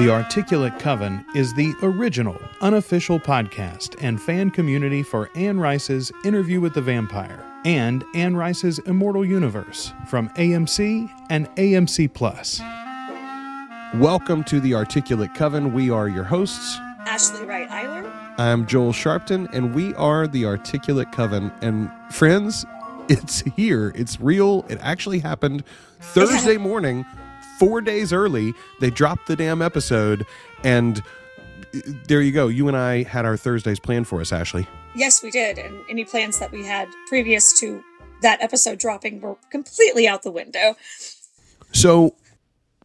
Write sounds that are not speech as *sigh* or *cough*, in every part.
The Articulate Coven is the original, unofficial podcast and fan community for Anne Rice's Interview with the Vampire and Anne Rice's Immortal Universe from AMC and AMC Plus. Welcome to the Articulate Coven. We are your hosts. Ashley Wright Eiler. I'm Joel Sharpton, and we are the Articulate Coven. And friends, it's here. It's real. It actually happened Thursday morning, four days early. They dropped the damn episode, and uh, there you go. You and I had our Thursdays planned for us, Ashley. Yes, we did. And any plans that we had previous to that episode dropping were completely out the window. So,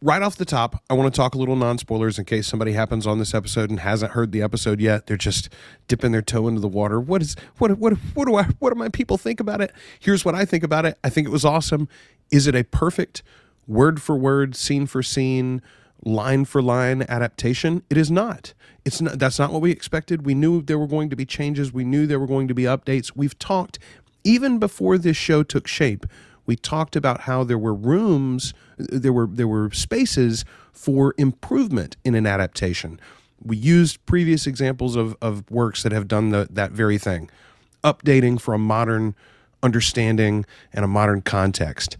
right off the top, I want to talk a little non spoilers in case somebody happens on this episode and hasn't heard the episode yet. They're just dipping their toe into the water. What is what what what do I what do my people think about it? Here's what I think about it. I think it was awesome. Is it a perfect word for word, scene for scene, line for line adaptation? It is not. It's not that's not what we expected. We knew there were going to be changes. We knew there were going to be updates. We've talked even before this show took shape we talked about how there were rooms there were there were spaces for improvement in an adaptation we used previous examples of, of works that have done the, that very thing updating for a modern understanding and a modern context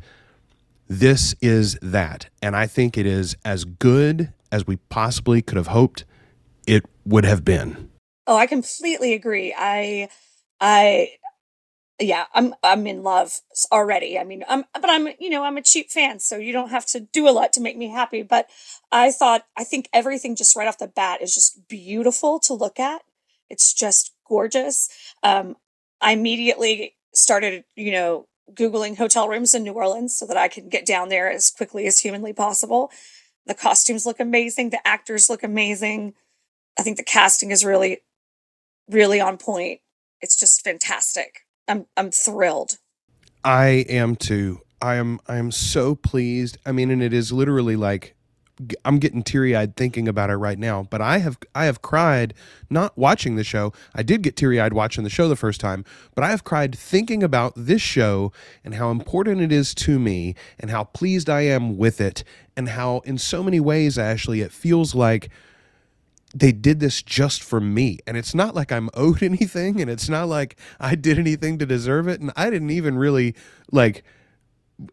this is that and i think it is as good as we possibly could have hoped it would have been oh i completely agree i i yeah, I'm I'm in love already. I mean, I'm but I'm you know I'm a cheap fan, so you don't have to do a lot to make me happy. But I thought I think everything just right off the bat is just beautiful to look at. It's just gorgeous. Um, I immediately started you know googling hotel rooms in New Orleans so that I can get down there as quickly as humanly possible. The costumes look amazing. The actors look amazing. I think the casting is really, really on point. It's just fantastic. I'm I'm thrilled. I am too. I am I am so pleased. I mean, and it is literally like I'm getting teary eyed thinking about it right now. But I have I have cried not watching the show. I did get teary eyed watching the show the first time, but I have cried thinking about this show and how important it is to me and how pleased I am with it and how in so many ways, Ashley, it feels like they did this just for me and it's not like i'm *laughs* owed anything and it's not like i did anything to deserve it and i didn't even really like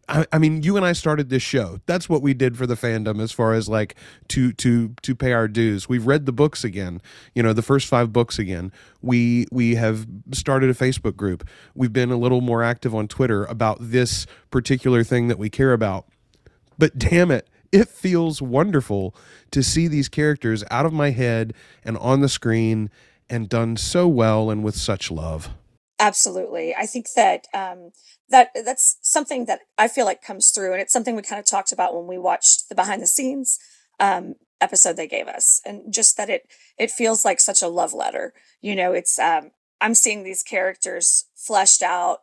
I, I mean you and i started this show. That's what we did for the fandom as far as like to to to pay our dues. We've read the books again you know the first five books again. We we have started a facebook group. We've been a little more active on twitter about this particular thing that we care about. But damn it it feels wonderful to see these characters out of my head and on the screen and done so well and with such love. Absolutely. I think that um, that that's something that I feel like comes through, and it's something we kind of talked about when we watched the behind the scenes um, episode they gave us, and just that it it feels like such a love letter. You know, it's um, I'm seeing these characters fleshed out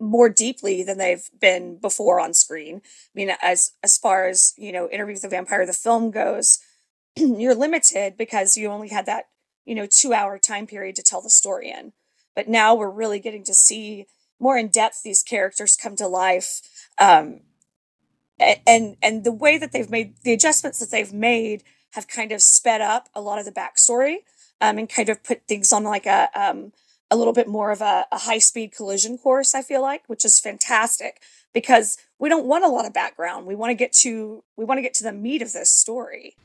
more deeply than they've been before on screen. I mean, as as far as you know, Interview with the Vampire, the film goes, *clears throat* you're limited because you only had that you know two hour time period to tell the story in. But now we're really getting to see more in depth these characters come to life, um, and and the way that they've made the adjustments that they've made have kind of sped up a lot of the backstory um, and kind of put things on like a um, a little bit more of a, a high speed collision course, I feel like, which is fantastic because we don't want a lot of background. We want to get to we want to get to the meat of this story.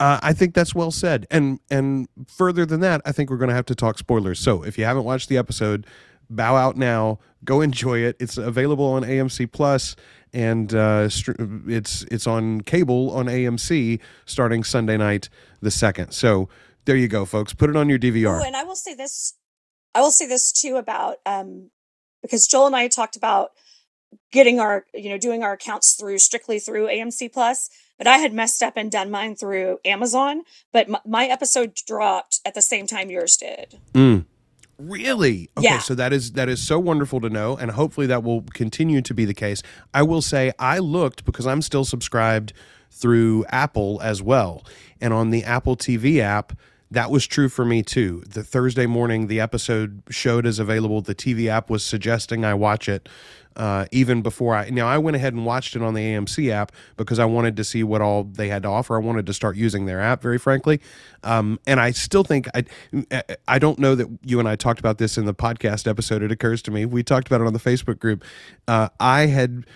Uh, I think that's well said, and and further than that, I think we're going to have to talk spoilers. So if you haven't watched the episode, bow out now. Go enjoy it. It's available on AMC Plus, and uh, it's it's on cable on AMC starting Sunday night the second. So there you go, folks. Put it on your DVR. Oh, and I will say this I will say this too about um, because Joel and I talked about getting our you know doing our accounts through strictly through AMC Plus, but I had messed up and done mine through Amazon. But my, my episode dropped at the same time yours did. Mm. Really? Okay, yeah. so that is that is so wonderful to know, and hopefully that will continue to be the case. I will say I looked because I'm still subscribed through Apple as well, and on the Apple TV app that was true for me too. The Thursday morning the episode showed as available, the TV app was suggesting I watch it uh, even before I. Now, I went ahead and watched it on the AMC app because I wanted to see what all they had to offer. I wanted to start using their app, very frankly. Um, and I still think I, I don't know that you and I talked about this in the podcast episode. It occurs to me we talked about it on the Facebook group. Uh, I had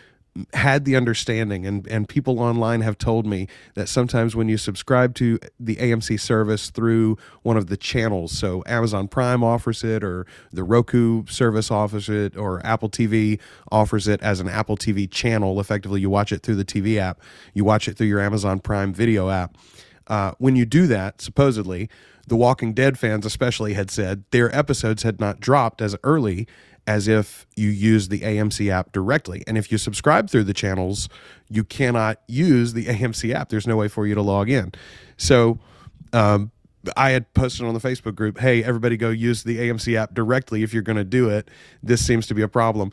had the understanding and and people online have told me that sometimes when you subscribe to the AMC service through one of the channels so Amazon Prime offers it or the Roku service offers it or Apple TV offers it as an Apple TV channel effectively you watch it through the TV app you watch it through your Amazon Prime video app. Uh, when you do that supposedly the Walking Dead fans especially had said their episodes had not dropped as early as if you use the AMC app directly. And if you subscribe through the channels, you cannot use the *laughs* AMC app. There's no way for you to log in. So, um, I had posted on the Facebook group, hey, everybody go use the AMC app directly if you're going to do it. This seems to be a problem.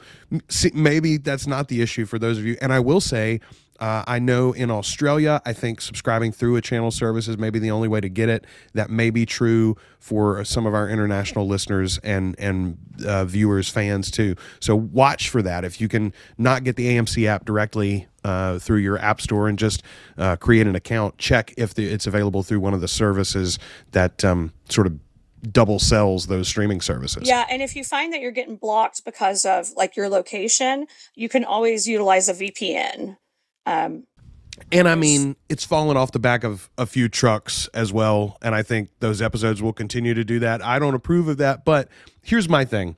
Maybe that's not the issue for those of you. And I will say, uh, I know in Australia, I think subscribing through a channel service is maybe the only way to get it. That may be true for some of our international listeners and and uh, viewers, fans too. So watch for that. If you can not get the AMC app directly uh, through your app store and just uh, create an account, check if the, it's available through one of the services that um, sort of double sells those streaming services. Yeah, and if you find that you're getting blocked because of like your location, you can always utilize a VPN. Um, and I mean, it's fallen off the back of a few trucks as well. And I think those episodes will continue to do that. I don't approve of that. But here's my thing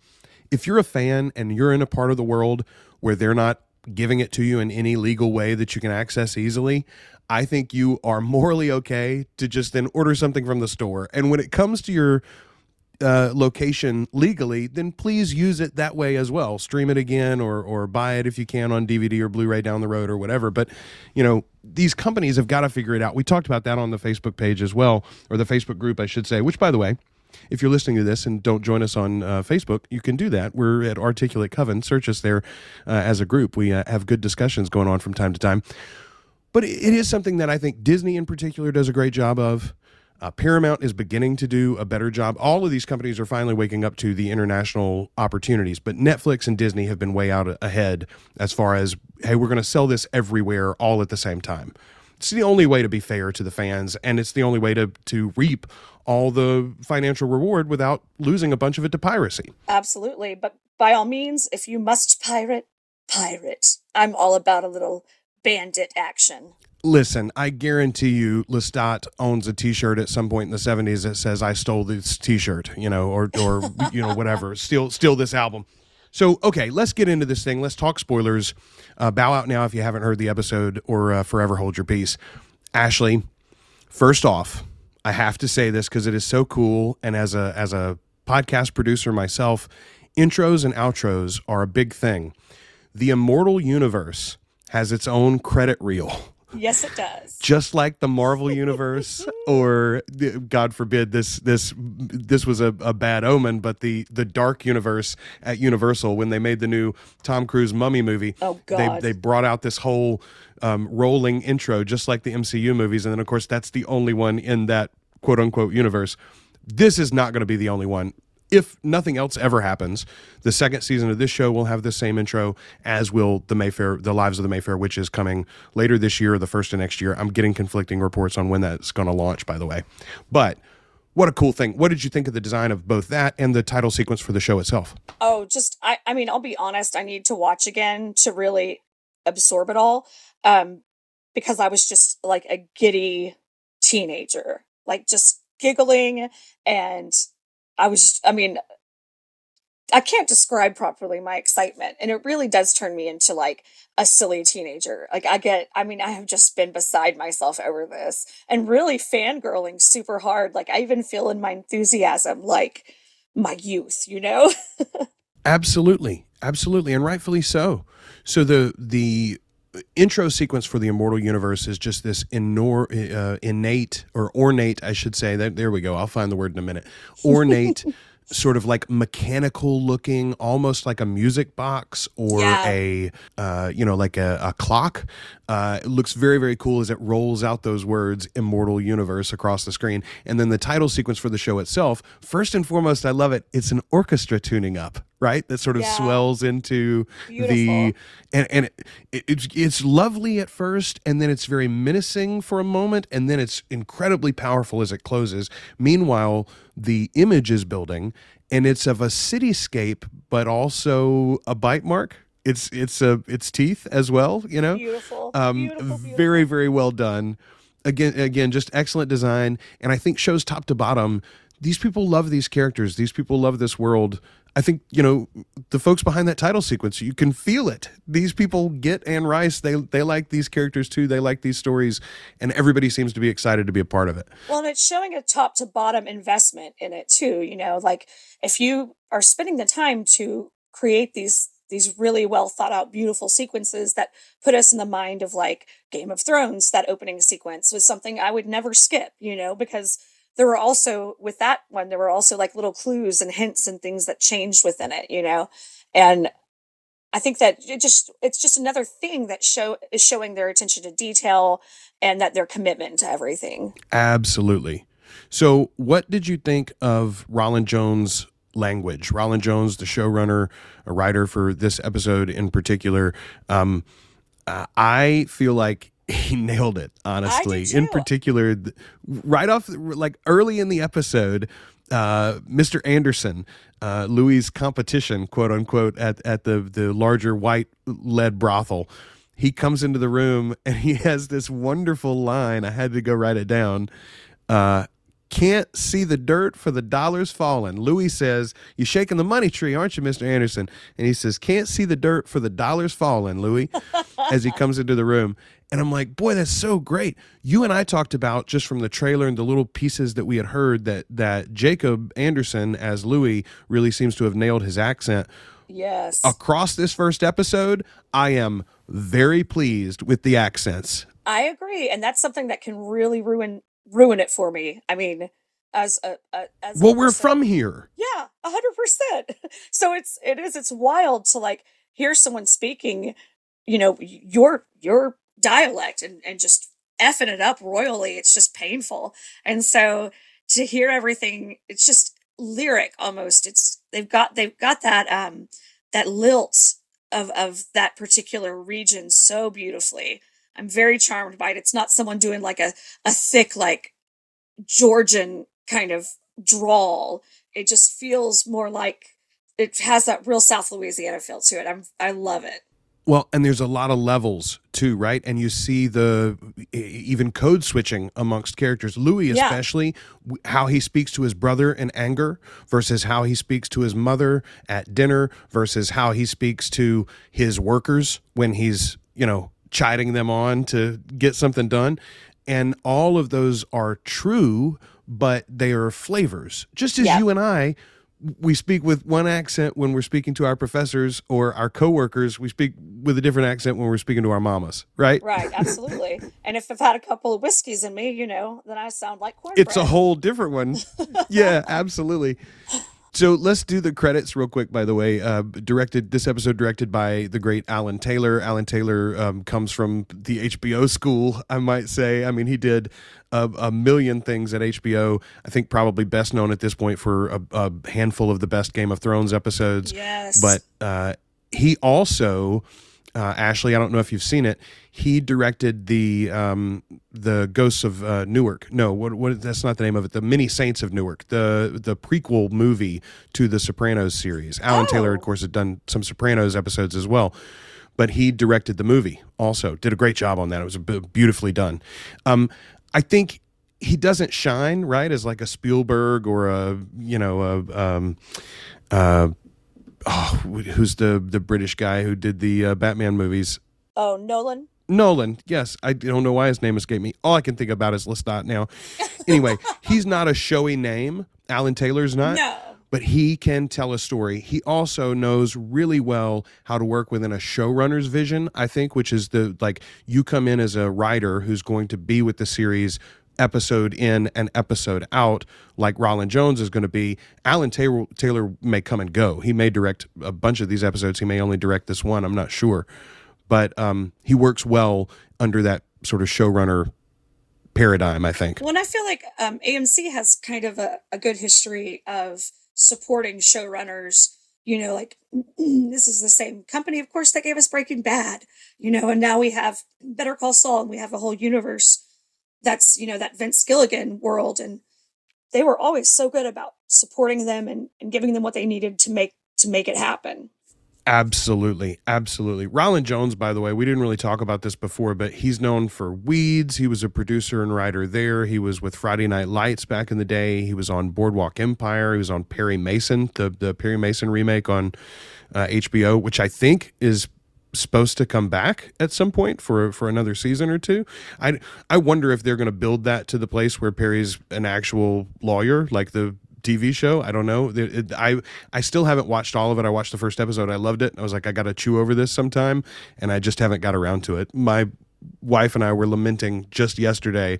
if you're a fan and you're in a part of the world where they're not giving it to you in any legal way that you can access easily, I think you are morally okay to just then order something from the store. And when it comes to your uh, location legally, then please use it that way as well. Stream it again or or buy it if you can on DVD or Blu-ray down the road or whatever. But you know these companies have got to figure it out. We talked about that on the Facebook page as well, or the Facebook group, I should say. Which, by the way, if you're listening to this and don't join us on uh, Facebook, you can do that. We're at Articulate Coven. Search us there uh, as a group. We uh, have good discussions going on from time to time. But it is something that I think Disney in particular does a great job of. Uh, Paramount is beginning to do a better job. All of these companies are finally waking up to the international opportunities, but Netflix and Disney have been way out ahead as far as, hey, we're going to sell this everywhere all at the same time. It's the only way to be fair to the fans, and it's the only way to, to reap all the financial reward without losing a bunch of it to piracy. Absolutely. But by all means, if you must pirate, pirate. I'm all about a little bandit action. Listen, I guarantee you, Lestat owns a T-shirt at some point in the '70s that says "I stole this T-shirt," you know, or or *laughs* you know whatever, steal steal this album. So okay, let's get into this thing. Let's talk spoilers. Uh, bow out now if you haven't heard the episode, or uh, forever hold your peace. Ashley, first off, I have to say this because it is so cool, and as a as a podcast producer myself, intros and outros are a big thing. The Immortal Universe has its own credit reel. Yes, it does. Just like the Marvel *laughs* universe, or God forbid this this this was a, a bad omen, but the the dark universe at Universal when they made the new Tom Cruise Mummy movie, oh God, they they brought out this whole um, rolling intro, just like the MCU movies, and then of course that's the only one in that quote unquote universe. This is not going to be the only one if nothing else ever happens, the second season of this show will have the same intro as will the Mayfair, the Lives of the Mayfair, which is coming later this year or the first of next year. I'm getting conflicting reports on when that's going to launch, by the way. But what a cool thing. What did you think of the design of both that and the title sequence for the show itself? Oh, just, I, I mean, I'll be honest, I need to watch again to really absorb it all. Um, because I was just like a giddy teenager, like just giggling and I was, I mean, I can't describe properly my excitement. And it really does turn me into like a silly teenager. Like I get, I mean, I have just been beside myself over this and really fangirling super hard. Like I even feel in my enthusiasm like my youth, you know? *laughs* Absolutely. Absolutely. And rightfully so. So the, the, intro sequence for the immortal universe is just this inor, uh, innate or ornate i should say that there we go i'll find the word in a minute *laughs* ornate sort of like mechanical looking, almost like a music box or Yeah. a, uh, you know, like a, a clock. Uh, it looks very, very cool as it rolls out those words, Immortal Universe, across the screen. And then the title sequence for the show itself, first and foremost, I love it. It's an orchestra tuning up, right? That sort of Yeah. swells into the and and it, it, it's it's lovely at first, and then it's very menacing for a moment, and then it's incredibly powerful as it closes. Meanwhile, the image is building, and it's of a cityscape, but also a bite mark. It's it's a it's teeth as well, you know. Beautiful. Um, beautiful, beautiful. very very well done. Again, again, just excellent design, and I think shows top to bottom. These people love these characters. These people love this world. I think you know the folks behind that title sequence. You can feel it. These people get Anne Rice. They they like these characters too. They like these stories, and everybody seems to be excited to be a part of it. Well, and it's showing a top to bottom investment in it too. You know, like if you are spending the time to create these these really well thought out, beautiful sequences that put us in the mind of like Game of Thrones, that opening sequence was something I would never skip. You know, because there were also with that one there were also like little clues and hints and things that changed within it. You know, and I think that it just it's just another thing that show is showing their attention to detail and that their commitment to everything. Absolutely. So, what did you think of Rolin Jones' language? Rolin Jones, the showrunner, a writer for this episode in particular. Um, uh, I feel like *laughs* he nailed it. Honestly, in particular, right off, like early in the episode, uh, Mr. Anderson, uh, Louis' competition, quote unquote, at at the the larger white lead brothel. He comes into the room and he has this wonderful line. I had to go write it down. Uh, can't see the dirt for the dollars falling. Louis says, You're shaking the money tree, aren't you, Mister Anderson?" And he says, "Can't see the dirt for the dollars falling." Louis, *laughs* as he comes into the room, and I'm like, "Boy, that's so great." You and I talked about just from the trailer and the little pieces that we had heard that that Jacob Anderson as Louis really seems to have nailed his accent Yes. across this first episode. I am very pleased with the accents. I agree, and that's something that can really ruin ruin it for me. I mean, as a, a as a Well, we're from here. yeah, a hundred percent. *laughs* So it's it is it's wild to like hear someone speaking, you know, your your dialect and and just effing it up royally. It's just painful, and so to hear everything, it's just lyric almost. It's they've got they've got that um that lilt of of that particular region so beautifully. I'm very charmed by it. It's not someone doing like a a thick like Georgian kind of drawl. It just feels more like it has that real South Louisiana feel to it. I'm I love it. Well, and there's a lot of levels too, right? And you see the even code switching amongst characters. Louis, Yeah. especially, how he speaks to his brother in anger versus how he speaks to his mother at dinner versus how he speaks to his workers when he's, you know, chiding them on to get something done. And all of those are true, but they are flavors. Just as you and I we speak with one accent when we're speaking to our professors or our coworkers. We speak with a different accent when we're speaking to our mamas, right? Right, absolutely. and if I've had a couple of whiskeys in me, you know, then I sound like cornbread. It's a whole different one. *laughs* yeah, absolutely. So let's do the credits real quick. By the way, uh, directed this episode directed by the great Alan Taylor. Alan Taylor um, comes from the HBO school, I might say. I mean, he did a, a million things at HBO. I think probably best known at this point for a, a handful of the best Game of Thrones episodes. Yes. But uh, he also, uh, Ashley, I don't know if you've seen it. He directed the um, the Ghosts of uh, Newark. No, what, what? That's not the name of it. The Many Saints of Newark. The the prequel movie to the Sopranos series. Alan Taylor, of Oh. course, had done some Sopranos episodes as well. But he directed the movie also. Did a great job on that. It was b- beautifully done. Um, I think he doesn't shine right as like a Spielberg or a you know a um, uh, oh, who's the the British guy who did the uh, Batman movies? oh, Nolan. Nolan. Yes, I don't know why his name escaped me. All I can think about is Lestat now. Anyway, *laughs* he's not a showy name. Alan Taylor's not. No. But he can tell a story. He also knows really well how to work within a showrunner's vision, I think, which is the like you come in as a writer who's going to be with the series episode in and episode out like Rolin Jones is going to be. Alan Taylor, Taylor may come and go. He may direct a bunch of these episodes. He may only direct this one. I'm not sure. But um, he works well under that sort of showrunner paradigm, I think. Well, and I feel like um, AMC has kind of a, a good history of supporting showrunners. You know, like *clears throat* this is the same company, of course, that gave us Breaking Bad, you know, and now we have Better Call Saul and we have a whole universe that's, you know, that Vince Gilligan world. And they were always so good about supporting them and, and giving them what they needed to make to make it happen. Absolutely, absolutely. Rolin Jones, by the way, we didn't really talk about this before, but he's known for Weeds. He was a producer and writer there. He was with Friday Night Lights back in the day. He was on Boardwalk Empire. He was on Perry Mason, the the Perry Mason remake on uh, HBO, which I think is supposed to come back at some point for for another season or two. I I wonder if they're going to build that to the place where Perry's an actual lawyer, like the TV show. I don't know. It, it, I I still haven't watched all of it. I watched the first episode. I loved it. I was like, I got to chew over this sometime, and I just haven't got around to it. My wife and I were lamenting just yesterday.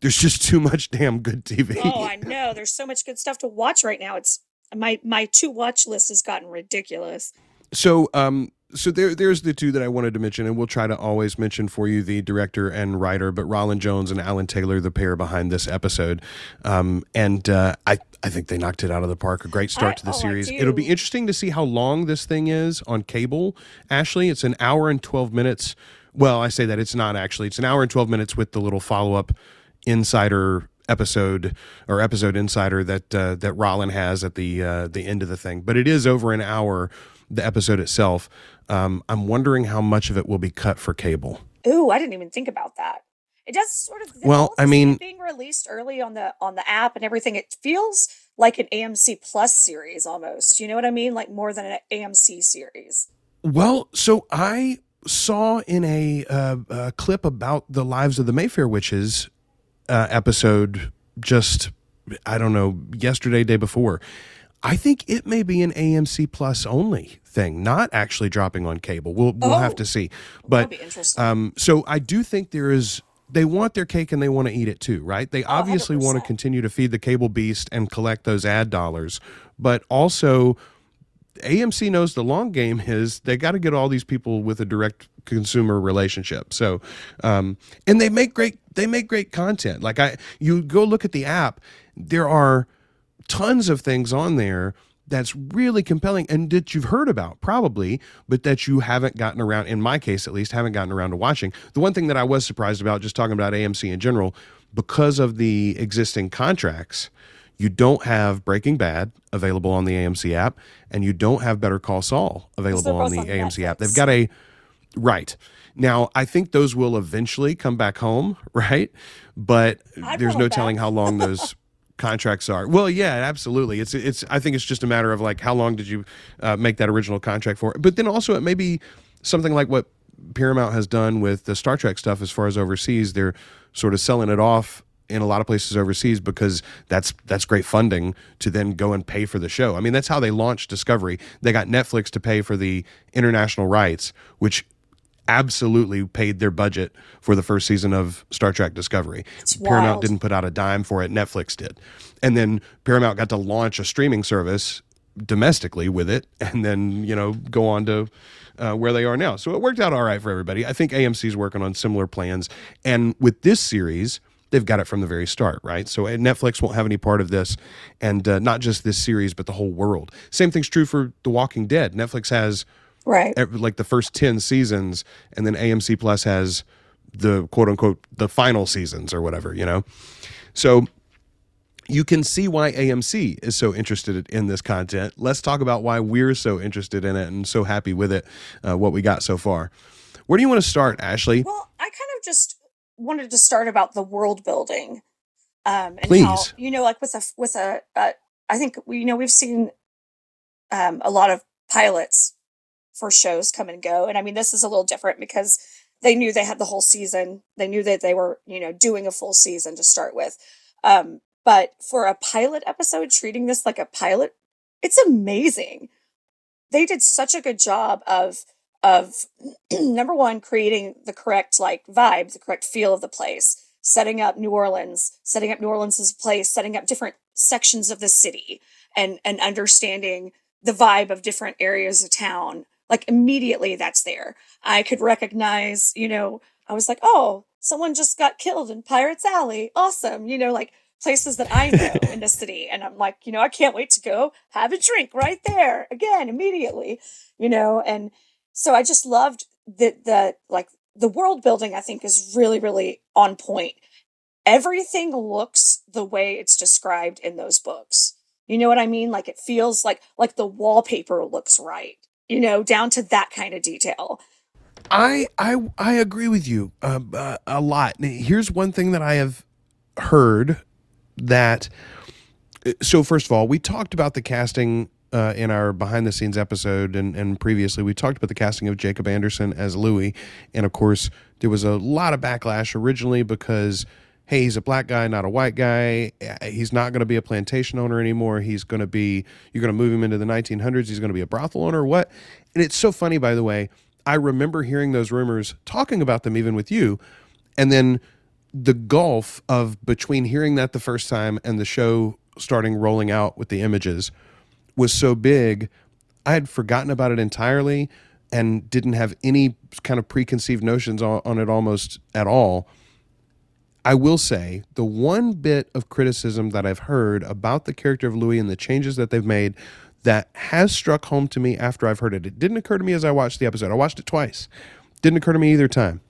There's just too much damn good TV. Oh, I know. There's so much good stuff to watch right now. It's my my to watch list has gotten ridiculous. So, um, so there, there's the two that I wanted to mention, and we'll try to always mention for you the director and writer, but Rolin Jones and Alan Taylor, the pair behind this episode, um, and uh, I, I think they knocked it out of the park. A great start I, to the oh, series. It'll be interesting to see how long this thing is on cable. Ashley, it's an hour and twelve minutes. Well, I say that it's not actually. It's an hour and twelve minutes with the little follow up insider episode or episode insider that uh, that Rolin has at the uh, the end of the thing. But it is over an hour the episode itself. Um, I'm wondering how much of it will be cut for cable. Ooh, I didn't even think about that. It does sort of well. I mean, being released early on the on the app and everything, it feels like an AMC Plus series almost. You know what I mean? Like more than an AMC series. Well, so I saw in a, uh, a clip about the lives of the Mayfair witches uh, episode just I don't know yesterday, day before I think it may be an AMC Plus only thing, not actually dropping on cable. We'll we'll oh, have to see. But um, so I do think there is. They want their cake and they want to eat it too, right? They oh, obviously 100%. want to continue to feed the cable beast and collect those ad dollars, but also AMC knows the long game is they got to get all these people with a direct consumer relationship. So, um, and they make great they make great content. Like I, you go look at the app, there are tons of things on there that's really compelling and that you've heard about probably but that you haven't gotten around in my case at least haven't gotten around to watching. The one thing that i was surprised about just talking about amc in general because of the existing contracts you don't have breaking bad available on the amc app and you don't have better call saul available on the on amc Netflix. app. They've got a right. Now i think those will eventually come back home *laughs* right? But I'd there's no telling how long *laughs* those contracts are. Well, yeah, absolutely. It's it's. I think it's just a matter of like how long did you uh, make that original contract for? But then also it may be something like what Paramount has done with the Star Trek stuff as far as overseas. They're sort of selling it off in a lot of places overseas because that's that's great funding to then go and pay for the show. I mean, that's how they launched Discovery. They got Netflix to pay for the international rights, which absolutely paid their budget for the first season of Star Trek Discovery. It's Paramount wild. didn't put out a dime for it, Netflix did. And then Paramount got to launch a streaming service domestically with it and then, you know, go on to uh, where they are now. So it worked out all right for everybody. I think AMC's working on similar plans. And with this series, they've got it from the very start, right? So Netflix won't have any part of this, and uh, not just this series, but the whole world. Same thing's true for The Walking Dead. Netflix has right. Like the first 10 seasons and then amc plus has the quote unquote the final seasons or whatever you know? So you can see why amc is so interested in this content. Let's talk about why we're so interested in it and so happy with it uh, what we got so far. Where do you want to start ashley? Well i kind of just wanted to start about the world building um and Please. how you know like with a with a uh, I think we you know we've seen um a lot of pilots for shows come and go. And I mean, this is a little different because they knew they had the whole season. They knew that they were, you know, doing a full season to start with. Um, but for a pilot episode, treating this like a pilot, it's amazing. They did such a good job of of *clears throat* number one, creating the correct like vibe, the correct feel of the place, setting up New Orleans, setting up New Orleans as a place, setting up different sections of the city and and understanding the vibe of different areas of town. Like immediately that's there. I could recognize, you know, I was like, "Oh, someone just got killed in Pirates Alley. Awesome." You know, like places that I know *laughs* in the city. And I'm like, you know, I can't wait to go have a drink right there again immediately, you know. And so I just loved that, the like the world building. I think is really really on point. Everything looks the way it's described in those books. You know what I mean? Like it feels like like the wallpaper looks right. You know, down to that kind of detail. I I I agree with you uh, uh, a lot. Here's one thing that I have heard that uh, so first of all we talked about the casting uh, in our behind the scenes episode and, and previously we talked about the casting of jacob anderson as louis and of course there was a lot of backlash originally because hey he's a black guy not a white guy. He's not going to be a plantation owner anymore. He's going to be you're going to move him into the 1900s he's going to be a brothel owner what? And it's so funny by the way i remember hearing those rumors talking about them even with you and then the gulf of between hearing that the first time and the show starting rolling out with the images was so big i had forgotten about it entirely and didn't have any kind of preconceived notions on, on it almost at all i will say the one bit of criticism that i've heard about the character of louis and the changes that they've made that has struck home to me after i've heard it. It didn't occur to me as i watched the episode. I watched it twice. Didn't occur to me either time.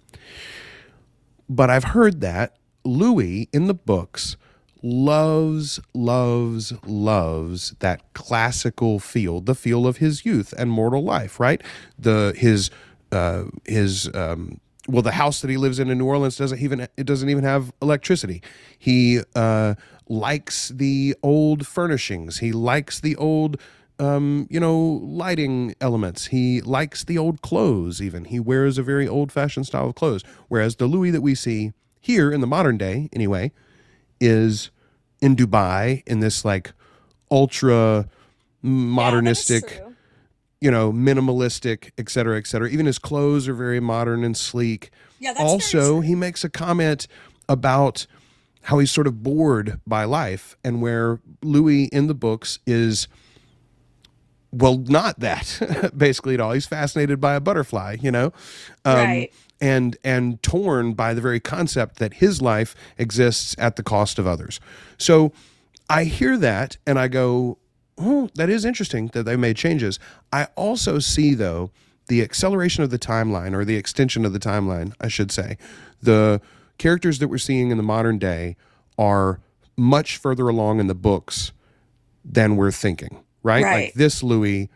But I've heard that Louis in the books loves, loves, loves that classical feel, the feel of his youth and mortal life, right? The his uh, his um, well, the house that he lives in in New Orleans doesn't even it doesn't even have electricity. He uh, likes the old furnishings. He likes the old um, you know, lighting elements. He likes the old clothes, even. He wears a very old fashioned style of clothes. Whereas the Louis that we see here in the modern day, anyway, is in Dubai in this like ultra modernistic, you know, minimalistic, et cetera, et cetera. Even his clothes are very modern and sleek. Yeah, that's also, he makes a comment about how he's sort of bored by life and where Louis in the books is well, not that *laughs* basically at all. He's fascinated by a butterfly, you know, um, right. and and torn by the very concept that his life exists at the cost of others. So I hear that and I go, oh, that is interesting that they made changes. I also see though the acceleration of the timeline or the extension of the timeline, I should say. The characters that we're seeing in the modern day are much further along in the books than we're thinking right? right. Like this Louis,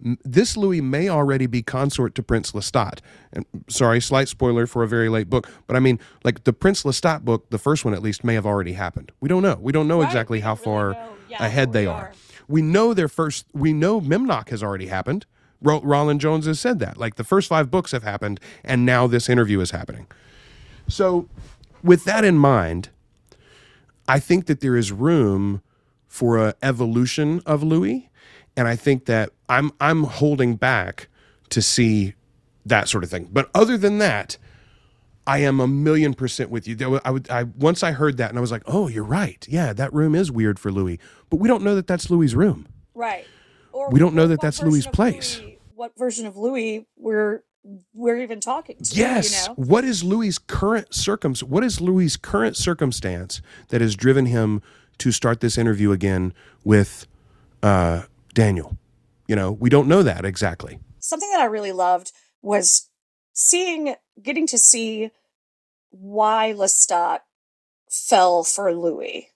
this Louis may already be consort to Prince Lestat. And sorry, slight spoiler for a very late book, but I mean, like the Prince Lestat book, the first one at least, may have already happened. We don't know. We don't know right. exactly we how far yeah, ahead they are. are. We know their first. We know Memnoch has already happened. Rolin Jones has said that. Like the first five books have happened, and now this interview is happening. So, with that in mind, I think that there is room for a evolution of Louis and I think that I'm I'm holding back to see that sort of thing. But other than that, I am a million percent with you. I would I once I heard that and I was like, "Oh, you're right. Yeah, that room is weird for Louis." But we don't know that that's Louis's room. Right. Or we don't know that that's Louis's place. Louis, what version of Louis we're we're even talking to? Yes. You know? What is Louis's current circum? What is Louis's current circumstance that has driven him to start this interview again with uh, Daniel? You know, we don't know that exactly. Something that I really loved was seeing, getting to see why Lestat fell for Louis.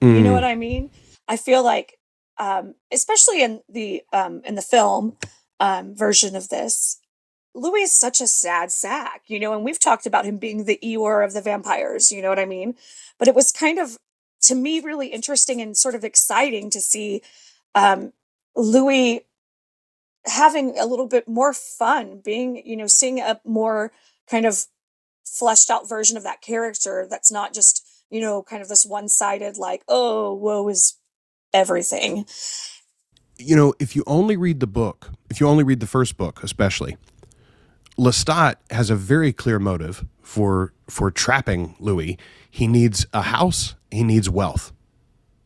Mm. You know mm. what I mean? I feel like, um, especially in the um, in the film um, version of this, Louis is such a sad sack, you know, and we've talked about him being the Eeyore of the vampires, you know what I mean? But it was kind of, to me, really interesting and sort of exciting to see um, Louis having a little bit more fun, being, you know, seeing a more kind of fleshed out version of that character that's not just, you know, kind of this one sided, like, oh, woe is everything. You know, if you only read the book, if you only read the first book, especially, Lestat has a very clear motive for for trapping Louis. He needs a house, he needs wealth.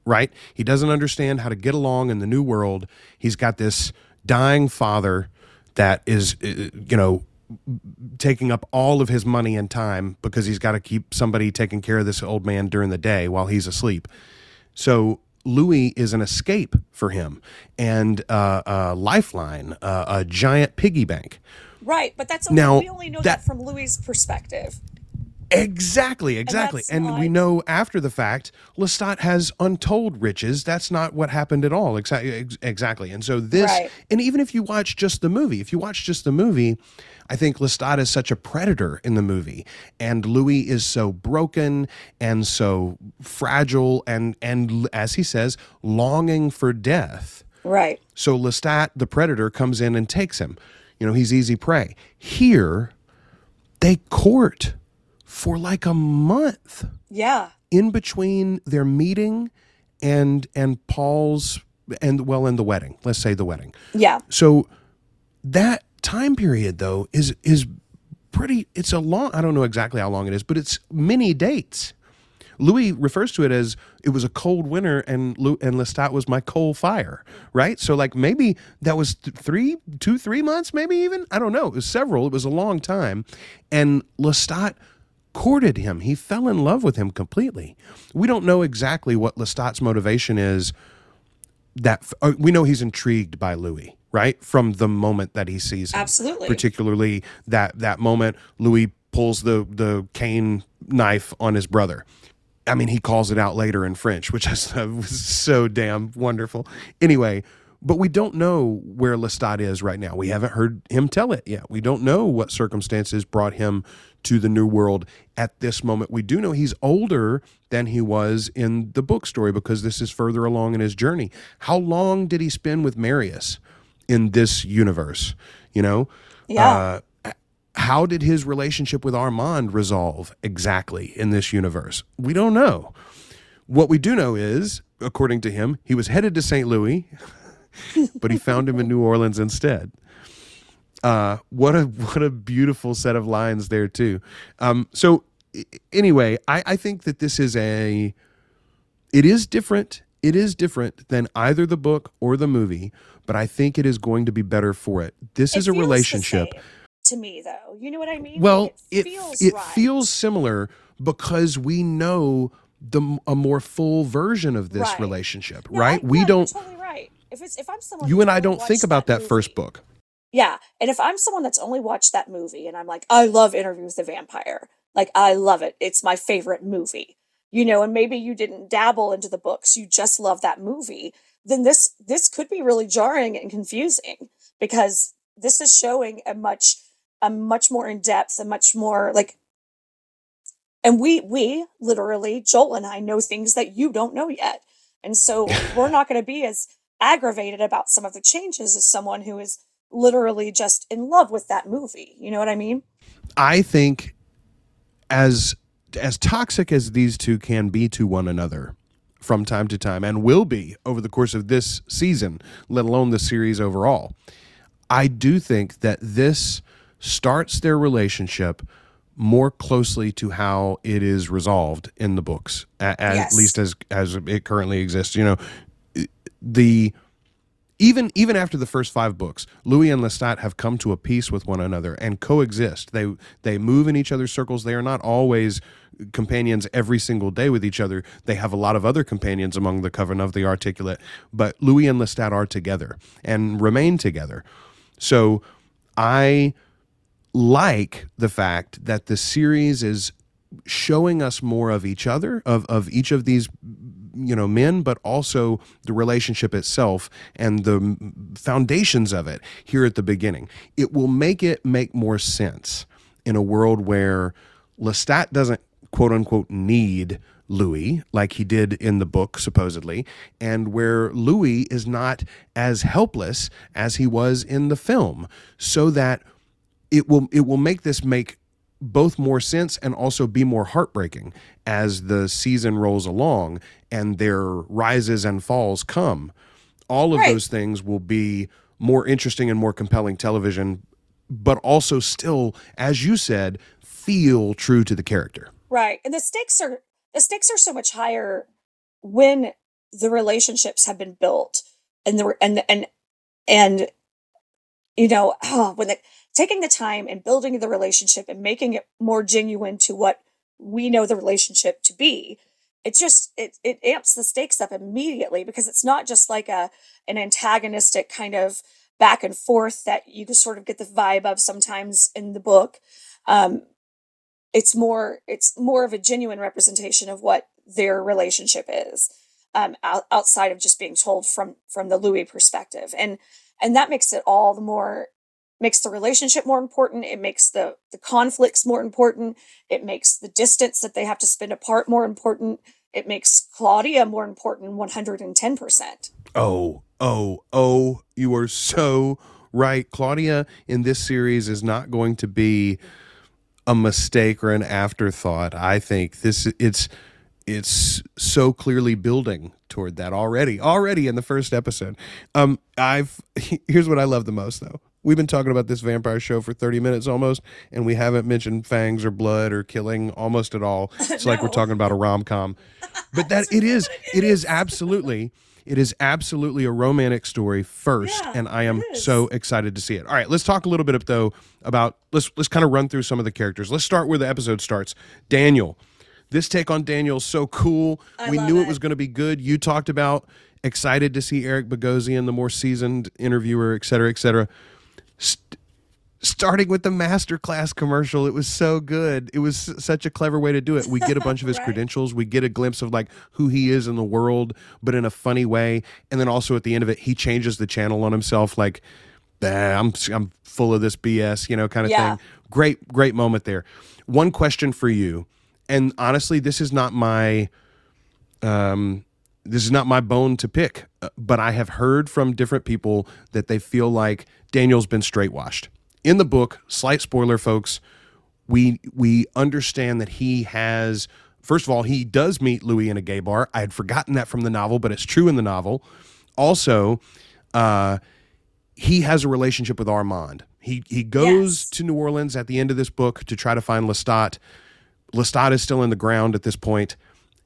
Right? He doesn't understand how to get along in the new world. He's got this dying father that is uh, you know taking up all of his money and time because he's got to keep somebody taking care of this old man during the day while he's asleep. So Louis is an escape for him and uh, a lifeline, uh, a giant piggy bank. Right, but that's only, now, we only know that, that from Louis' perspective. Exactly, exactly. And, and we know after the fact, Lestat has untold riches. That's not what happened at all. Exactly. Exactly. And so this, right. and even if you watch just the movie, if you watch just the movie, I think Lestat is such a predator in the movie, and Louis is so broken and so fragile, and and as he says, longing for death. Right. So Lestat, the predator, comes in and takes him. You know, he's easy prey. Here, they court for like a month. Yeah. In between their meeting and and Paul's and well, and the wedding. Let's say the wedding. Yeah. So that time period though is is pretty it's a long I don't know exactly how long it is, but it's many dates. Louis refers to it as it was a cold winter and Lou, and Lestat was my coal fire, right? So like maybe that was th- three, two, three months, maybe even I don't know. It was several. It was a long time, and Lestat courted him. He fell in love with him completely. We don't know exactly what Lestat's motivation is. That uh, we know he's intrigued by Louis, right? From the moment that he sees him. Absolutely. Particularly that that moment Louis pulls the the cane knife on his brother. I mean, he calls it out later in French, which *laughs* is was so damn wonderful. Anyway, but we don't know where Lestat is right now. We haven't heard him tell it yet. We don't know what circumstances brought him to the new world at this moment. We do know he's older than he was in the book story because this is further along in his journey. How long did he spend with Marius? in this universe, you know? Yeah. Uh, how did his relationship with Armand resolve exactly in this universe? We don't know. What we do know is, according to him, he was headed to St. Louis, *laughs* but he found him in New Orleans instead. Uh, what a what a beautiful set of lines there too. Um, so anyway, I, I think that this is a it is different. It is different than either the book or the movie, but I think it is going to be better for it. This it is a relationship. To me, though, you know what I mean. Well, it feels it, right. feels similar because we know the a more full version of this right. relationship, yeah, right? I, we don't. totally. If it's if I'm someone you and I don't think about that, that first book. Yeah, and if I'm someone that's only watched that movie and I'm like, I love Interview with the Vampire, like I love it. It's my favorite movie. You know, and maybe you didn't dabble into the books, you just love that movie then this this could be really jarring and confusing because this is showing a much a much more in depth a much more like and we we literally joel and i know things that you don't know yet and so *laughs* we're not going to be as aggravated about some of the changes as someone who is literally just in love with that movie you know what i mean i think as as toxic as these two can be to one another from time to time and will be over the course of this season, let alone the series overall. I do think that this starts their relationship more closely to how it is resolved in the books, at, yes. at least as as it currently exists. You know, the even even after the first five books, Louis and Lestat have come to a peace with one another and coexist. They they move in each other's circles. They are not always companions every single day with each other. They have a lot of other companions among the Coven of the Articulate, but Louis and Lestat are together and remain together. So I like the fact that the series is showing us more of each other, of, of each of these you know men but also the relationship itself and the foundations of it here at the beginning. It will make it make more sense in a world where lestat doesn't quote unquote need Louis, like he did in the book, supposedly, and where Louis is not as helpless as he was in the film, so that it will it will make this make both more sense and also be more heartbreaking as the season rolls along and their rises and falls come. All of right. those things will be more interesting and more compelling television but also still, as you said, feel true to the character. Right. And the stakes are the stakes are so much higher when the relationships have been built and the and and and you know, oh, *sighs* when the taking the time and building the relationship and making it more genuine to what we know the relationship to be it just it it amps the stakes up immediately because it's not just like a an antagonistic kind of back and forth that you can sort of get the vibe of sometimes in the book. Um it's more it's more of a genuine representation of what their relationship is um out, outside of just being told from from the louis perspective. And and that makes it all the more makes the relationship more important it makes the the conflicts more important it makes the distance that they have to spend apart more important it makes claudia more important 110% Oh, oh, oh, you are so right. Claudia in this series is not going to be a mistake or an afterthought. I think this it's it's so clearly building toward that already. Already in the first episode. Um I've *laughs* here's what I love the most though. We've been talking about this vampire show for 30 minutes almost, and we haven't mentioned fangs or blood or killing almost at all. *laughs* It's like we're talking about a rom com. But that it is, *laughs* it is absolutely, it is absolutely a romantic story first, Yeah, and I am so excited to see it. All right, let's talk a little bit though about let's let's kind of run through some of the characters. Let's start where the episode starts. Daniel. This take on Daniel is so cool. I we knew it it. was going to be good. You talked about excited to see Eric Bogosian, the more seasoned interviewer, et cetera, et cetera. St- starting with the masterclass commercial, it was so good. It was s- such a clever way to do it. We get a bunch of his *laughs* Right. credentials. We get a glimpse of like who he is in the world, but in a funny way. And then also at the end of it, he changes the channel on himself, like, "Bah, I'm I'm full of this BS, you know, kind of Yeah. thing. Great, great moment there. One question for you, and honestly, this is not my um, this is not my bone to pick, uh, but I have heard from different people that they feel like Daniel's been straight washed. In the book, slight spoiler, folks, we we understand that he has first of all he does meet Louis in a gay bar. I had forgotten that from the novel, but it's true in the novel. Also, uh, he has a relationship with Armand. He he goes Yes. to New Orleans at the end of this book to try to find Lestat. Lestat is still in the ground at this point,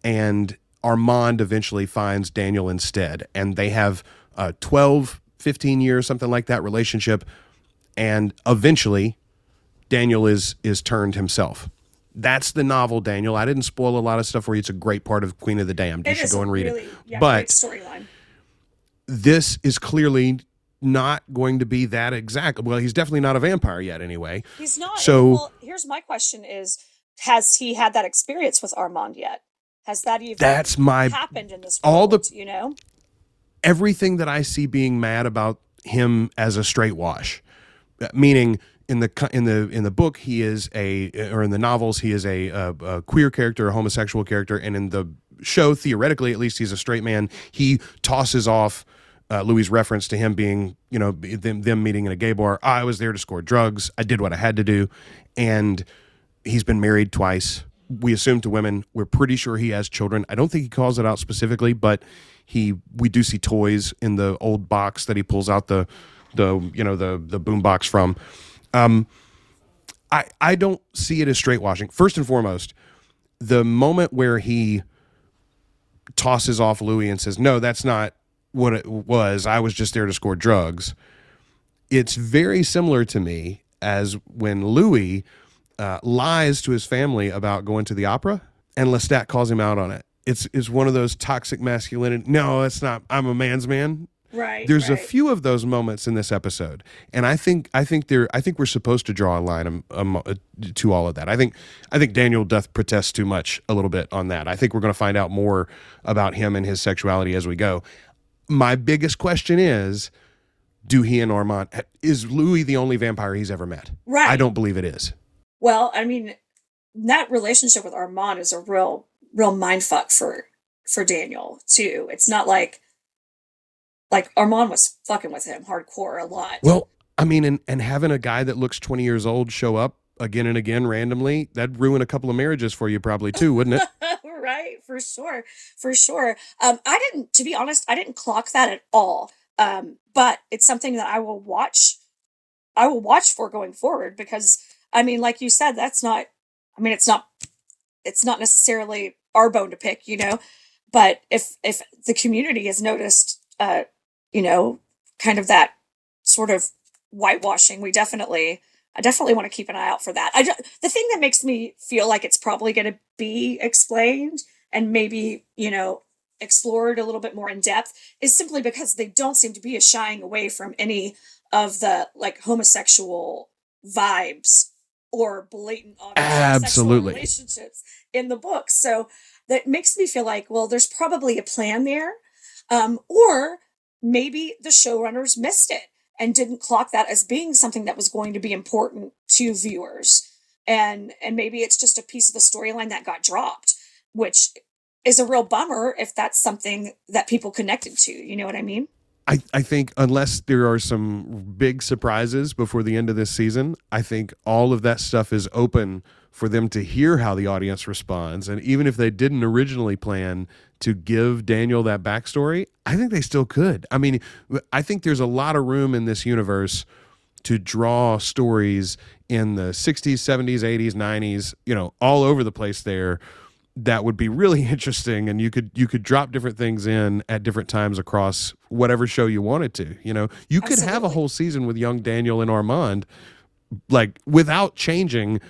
and Armand eventually finds Daniel instead. And they have a 12, 15 years, something like that relationship. And eventually, Daniel is is turned himself. That's the novel, Daniel. I didn't spoil a lot of stuff for you. It's a great part of Queen of the Damned. You should go and read really, it. Yeah, but storyline. this is clearly not going to be that exact. Well, he's definitely not a vampire yet, anyway. He's not. So- well, here's my question: Is has he had that experience with Armand yet? Has that even That's my happened in this all the- you know, everything that I see being mad about him as a straight wash, meaning in the in the in the book he is a or in the novels he is a, a, a queer character, a homosexual character, and in the show theoretically at least he's a straight man. He tosses off. Uh, Louis' reference to him being, you know, them, them meeting in a gay bar. I was there to score drugs. I did what I had to do. And he's been married twice. We assume to women. We're pretty sure he has children. I don't think he calls it out specifically, but he we do see toys in the old box that he pulls out the the you know the the boom box from. Um, I I don't see it as straight washing. First and foremost, the moment where he tosses off Louis and says, "No, that's not what it was. I was just there to score drugs." It's very similar to me as when Louis uh, lies to his family about going to the opera, and Lestat calls him out on it. It's it's one of those toxic masculinity. No, it's not. I'm a man's man. right? There's a few of those moments in this episode, and I think I think there I think we're supposed to draw a line um, um, uh, to all of that. I think I think Daniel doth protest too much a little bit on that. I think we're going to find out more about him and his sexuality as we go. My biggest question is, do he and Armand is Louis the only vampire he's ever met? Right. I don't believe it is. Well, I mean, that relationship with Armand is a real, real mind fuck for for Daniel too. It's not like like Armand was fucking with him hardcore a lot. Well, I mean, and and having a guy that looks 20 years old show up again and again randomly, that'd ruin a couple of marriages for you probably too, wouldn't it? *laughs* right, for sure, for sure. Um, I didn't, to be honest, I didn't clock that at all. Um, but it's something that I will watch. I will watch for going forward because I mean, like you said, that's not. I mean, it's not. It's not necessarily our bone to pick, you know. But if if the community has noticed, uh, you know, kind of that sort of whitewashing, we definitely I definitely want to keep an eye out for that. I the thing that makes me feel like it's probably going to be explained and maybe you know explored a little bit more in depth is simply because they don't seem to be shying away from any of the like homosexual vibes or blatant absolutely. relationships in the book. So that makes me feel like, well, there's probably a plan there, um, or maybe the showrunners missed it and didn't clock that as being something that was going to be important to viewers. And and maybe it's just a piece of the storyline that got dropped which is a real bummer if that's something that people connected to. You know what i mean I, I think unless there are some big surprises before the end of this season, I think all of that stuff is open for them to hear how the audience responds. And even if they didn't originally plan to give Daniel that backstory, I think they still could. I mean, I think there's a lot of room in this universe to draw stories in the 60s, 70s, 80s, 90s, you know, all over the place there that would be really *laughs* interesting and you could you could drop different things in at different times across whatever show you wanted to, you know. You could Absolutely. have a whole season with young Daniel and Armand like without changing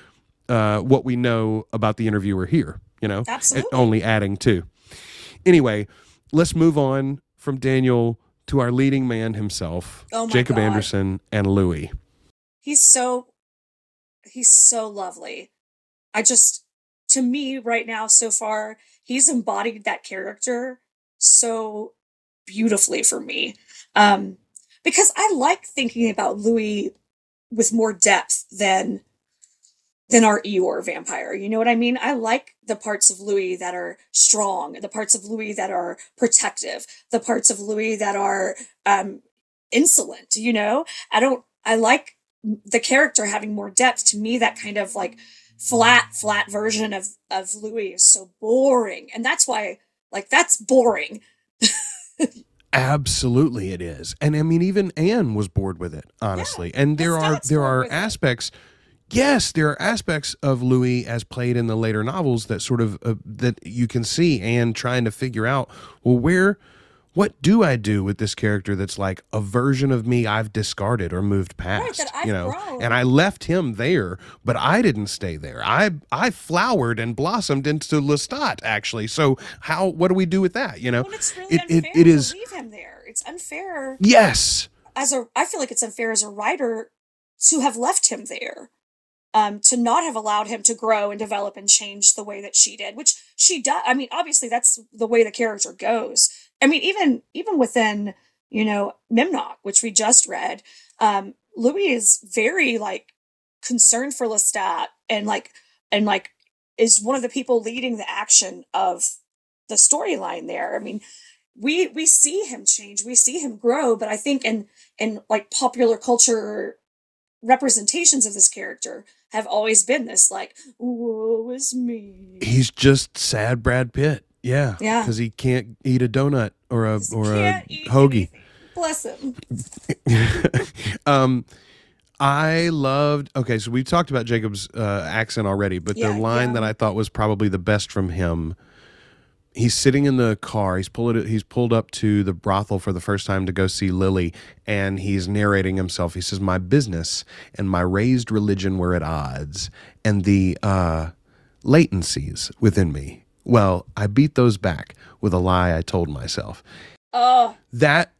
uh, what we know about the interviewer here, you know, Absolutely. only adding to. Anyway, let's move on from Daniel to our leading man himself, oh Jacob God. Anderson and Louis. He's so he's so lovely. I just to me right now so far, he's embodied that character so beautifully for me. Um because I like thinking about Louis with more depth than than our Eeyore vampire. You know what I mean? I like the parts of Louis that are strong, the parts of Louis that are protective, the parts of Louis that are um, insolent. You know, I don't. I like the character having more depth. To me, that kind of like flat, flat version of of Louis is so boring, and that's why, like, that's boring. *laughs* Absolutely, it is, and I mean, even Anne was bored with it, honestly. Yeah, and there are there are aspects. Yes, there are aspects of Louis as played in the later novels that sort of uh, that you can see and trying to figure out well where what do I do with this character that's like a version of me I've discarded or moved past, right, you know? Grown. And I left him there, but I didn't stay there. I I flowered and blossomed into Lestat actually. So how what do we do with that, you know? Well, it's really it, unfair it, it is leave him there. It's unfair. Yes. As a I feel like it's unfair as a writer to have left him there um, to not have allowed him to grow and develop and change the way that she did, which she does. I mean, obviously that's the way the character goes. I mean, even even within you know Memnoch, which we just read, um, Louis is very like concerned for Lestat and like and like is one of the people leading the action of the storyline there. I mean, we we see him change, we see him grow, but I think in in like popular culture representations of this character have always been this like woe is me. He's just sad brad pitt yeah yeah because he can't eat a donut or a or a hoagie anything. bless him *laughs* um I loved. Okay, so we talked about Jacob's uh, accent already, but yeah, the line yeah. that I thought was probably the best from him he's sitting in the car. He's pulled he's pulled up to the brothel for the first time to go see Lily, and he's narrating himself. He says, "My business and my raised religion were at odds, and the uh, latencies within me. Well, I beat those back with a lie I told myself." Oh, that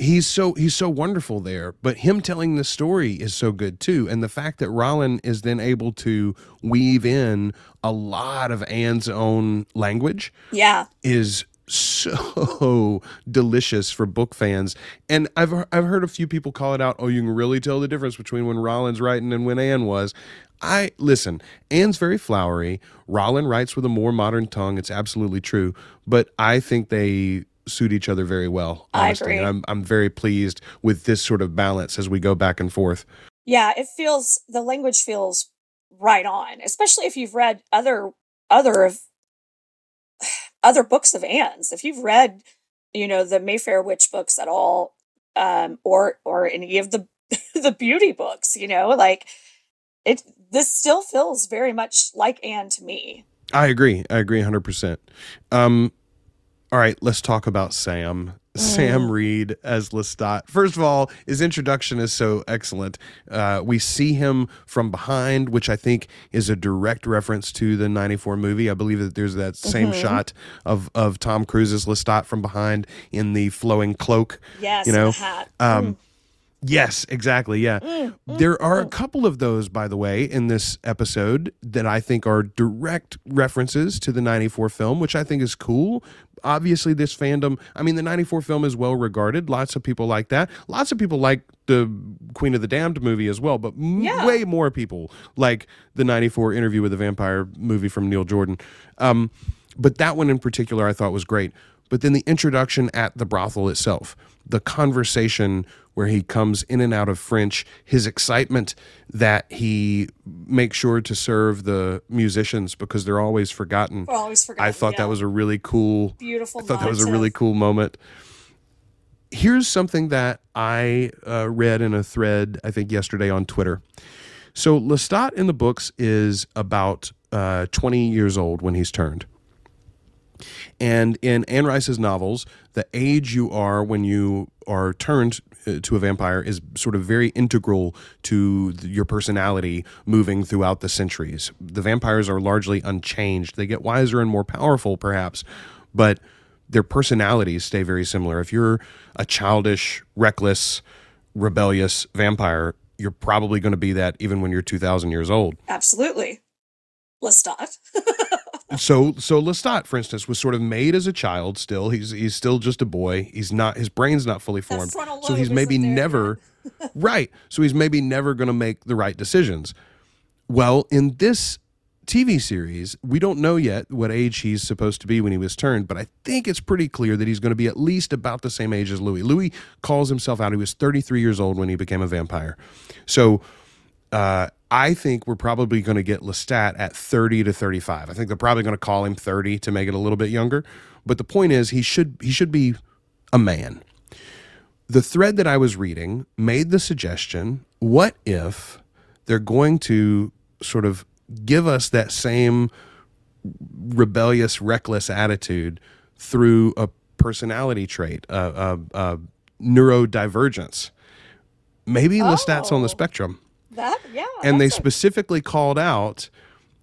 he's so he's so wonderful there but him telling the story is so good too. And the fact that Rolin is then able to weave in a lot of Anne's own language yeah. is so *laughs* delicious for book fans. And I've I've heard a few people call it out oh you can really tell the difference between when Rolin's writing and when Anne was I listen, Anne's very flowery. Rolin writes with a more modern tongue. It's absolutely true. But I think they suit each other very well. Honestly, and I'm I'm very pleased with this sort of balance as we go back and forth. Yeah, it feels the language feels right on, especially if you've read other other of *sighs* other books of Anne's. If you've read, you know, the Mayfair Witch books at all, um, or or any of the *laughs* the beauty books, you know, like it this still feels very much like Anne to me. I agree. I agree 100%. Um all right, let's talk about Sam. Sam Mm. Reid as Lestat. First of all, his introduction is so excellent. Uh, we see him from behind, which I think is a direct reference to the '94 movie. I believe that there's that same Mhm. shot of of Tom Cruise's Lestat from behind in the flowing cloak. Yes, You know, hat. Um, Yes, exactly. Yeah. Mm, mm, There are a mm. couple of those, by the way, in this episode that I think are direct references to the 94 film, which I think is cool. Obviously, this fandom, I mean, the 94 film is well regarded. Lots of people like that. Lots of people like the Queen of the Damned movie as well, but m- Yeah. way more people like the 94 interview with the vampire movie from Neil Jordan. Um, but that one in particular I thought was great. But then the introduction at the brothel itself, the conversation where he comes in and out of French, his excitement that he makes sure to serve the musicians because they're always forgotten. We're always forgotten. I thought yeah. that was a really cool beautiful. I thought that was a really cool moment. Here's something that I uh, read in a thread, I think yesterday on Twitter. So Lestat in the books is about uh, 20 years old when he's turned. And in Anne Rice's novels, the age you are when you are turned uh, to a vampire is sort of very integral to your personality moving throughout the centuries. The vampires are largely unchanged. They get wiser and more powerful, perhaps, but their personalities stay very similar. If you're a childish, reckless, rebellious vampire, you're probably going to be that even when you're 2,000 years old. Absolutely. Lestat. *laughs* so so Lestat, for instance, was sort of made as a child. Still, he's he's still just a boy. He's not his brain's not fully formed. So he's maybe never *laughs* *laughs* right. So he's maybe never going to make the right decisions. Well, in this TV series, we don't know yet what age he's supposed to be when he was turned, but I think it's pretty clear that he's going to be at least about the same age as Louis. Louis calls himself out. He was 33 years old when he became a vampire. So uh, I think we're probably going to get Lestat at 30 to 35. I think they're probably going to call him 30 to make it a little bit younger. But the point is, he should he should be a man. The thread that I was reading made the suggestion: what if they're going to sort of give us that same rebellious, reckless attitude through a personality trait, a, a, a neurodivergence? Maybe Lestat's on Oh. the spectrum That yeah. and they specifically called out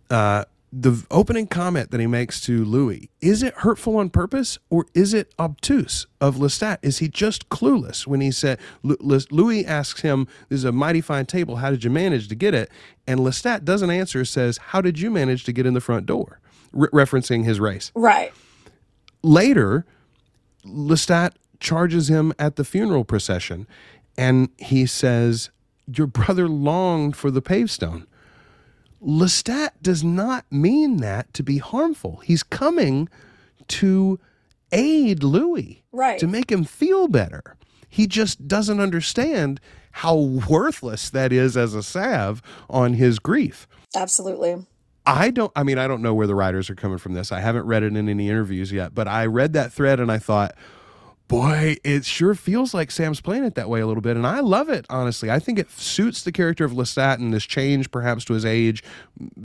uh, the opening comment that he makes to Louis. Is it hurtful on purpose or is it obtuse of Lestat? Is he just clueless when he said Louis asks him, "This is a mighty fine table. How did you manage to get it?" And Lestat doesn't answer. Says, "How did you manage to get in the front door?" Re- referencing his race. right. Later, Lestat charges him at the funeral procession and he says, Your brother longed for the pavestone. Lestat does not mean that to be harmful. He's coming to aid Louis, Right. to make him feel better. He just doesn't understand how worthless that is as a salve on his grief. Absolutely. I don't I mean I don't know where the writers are coming from this. I haven't read it in any interviews yet, but I read that thread and I thought, boy, it sure feels like Sam's playing it that way a little bit and I love it honestly. I think it suits the character of Lestat and this change perhaps to his age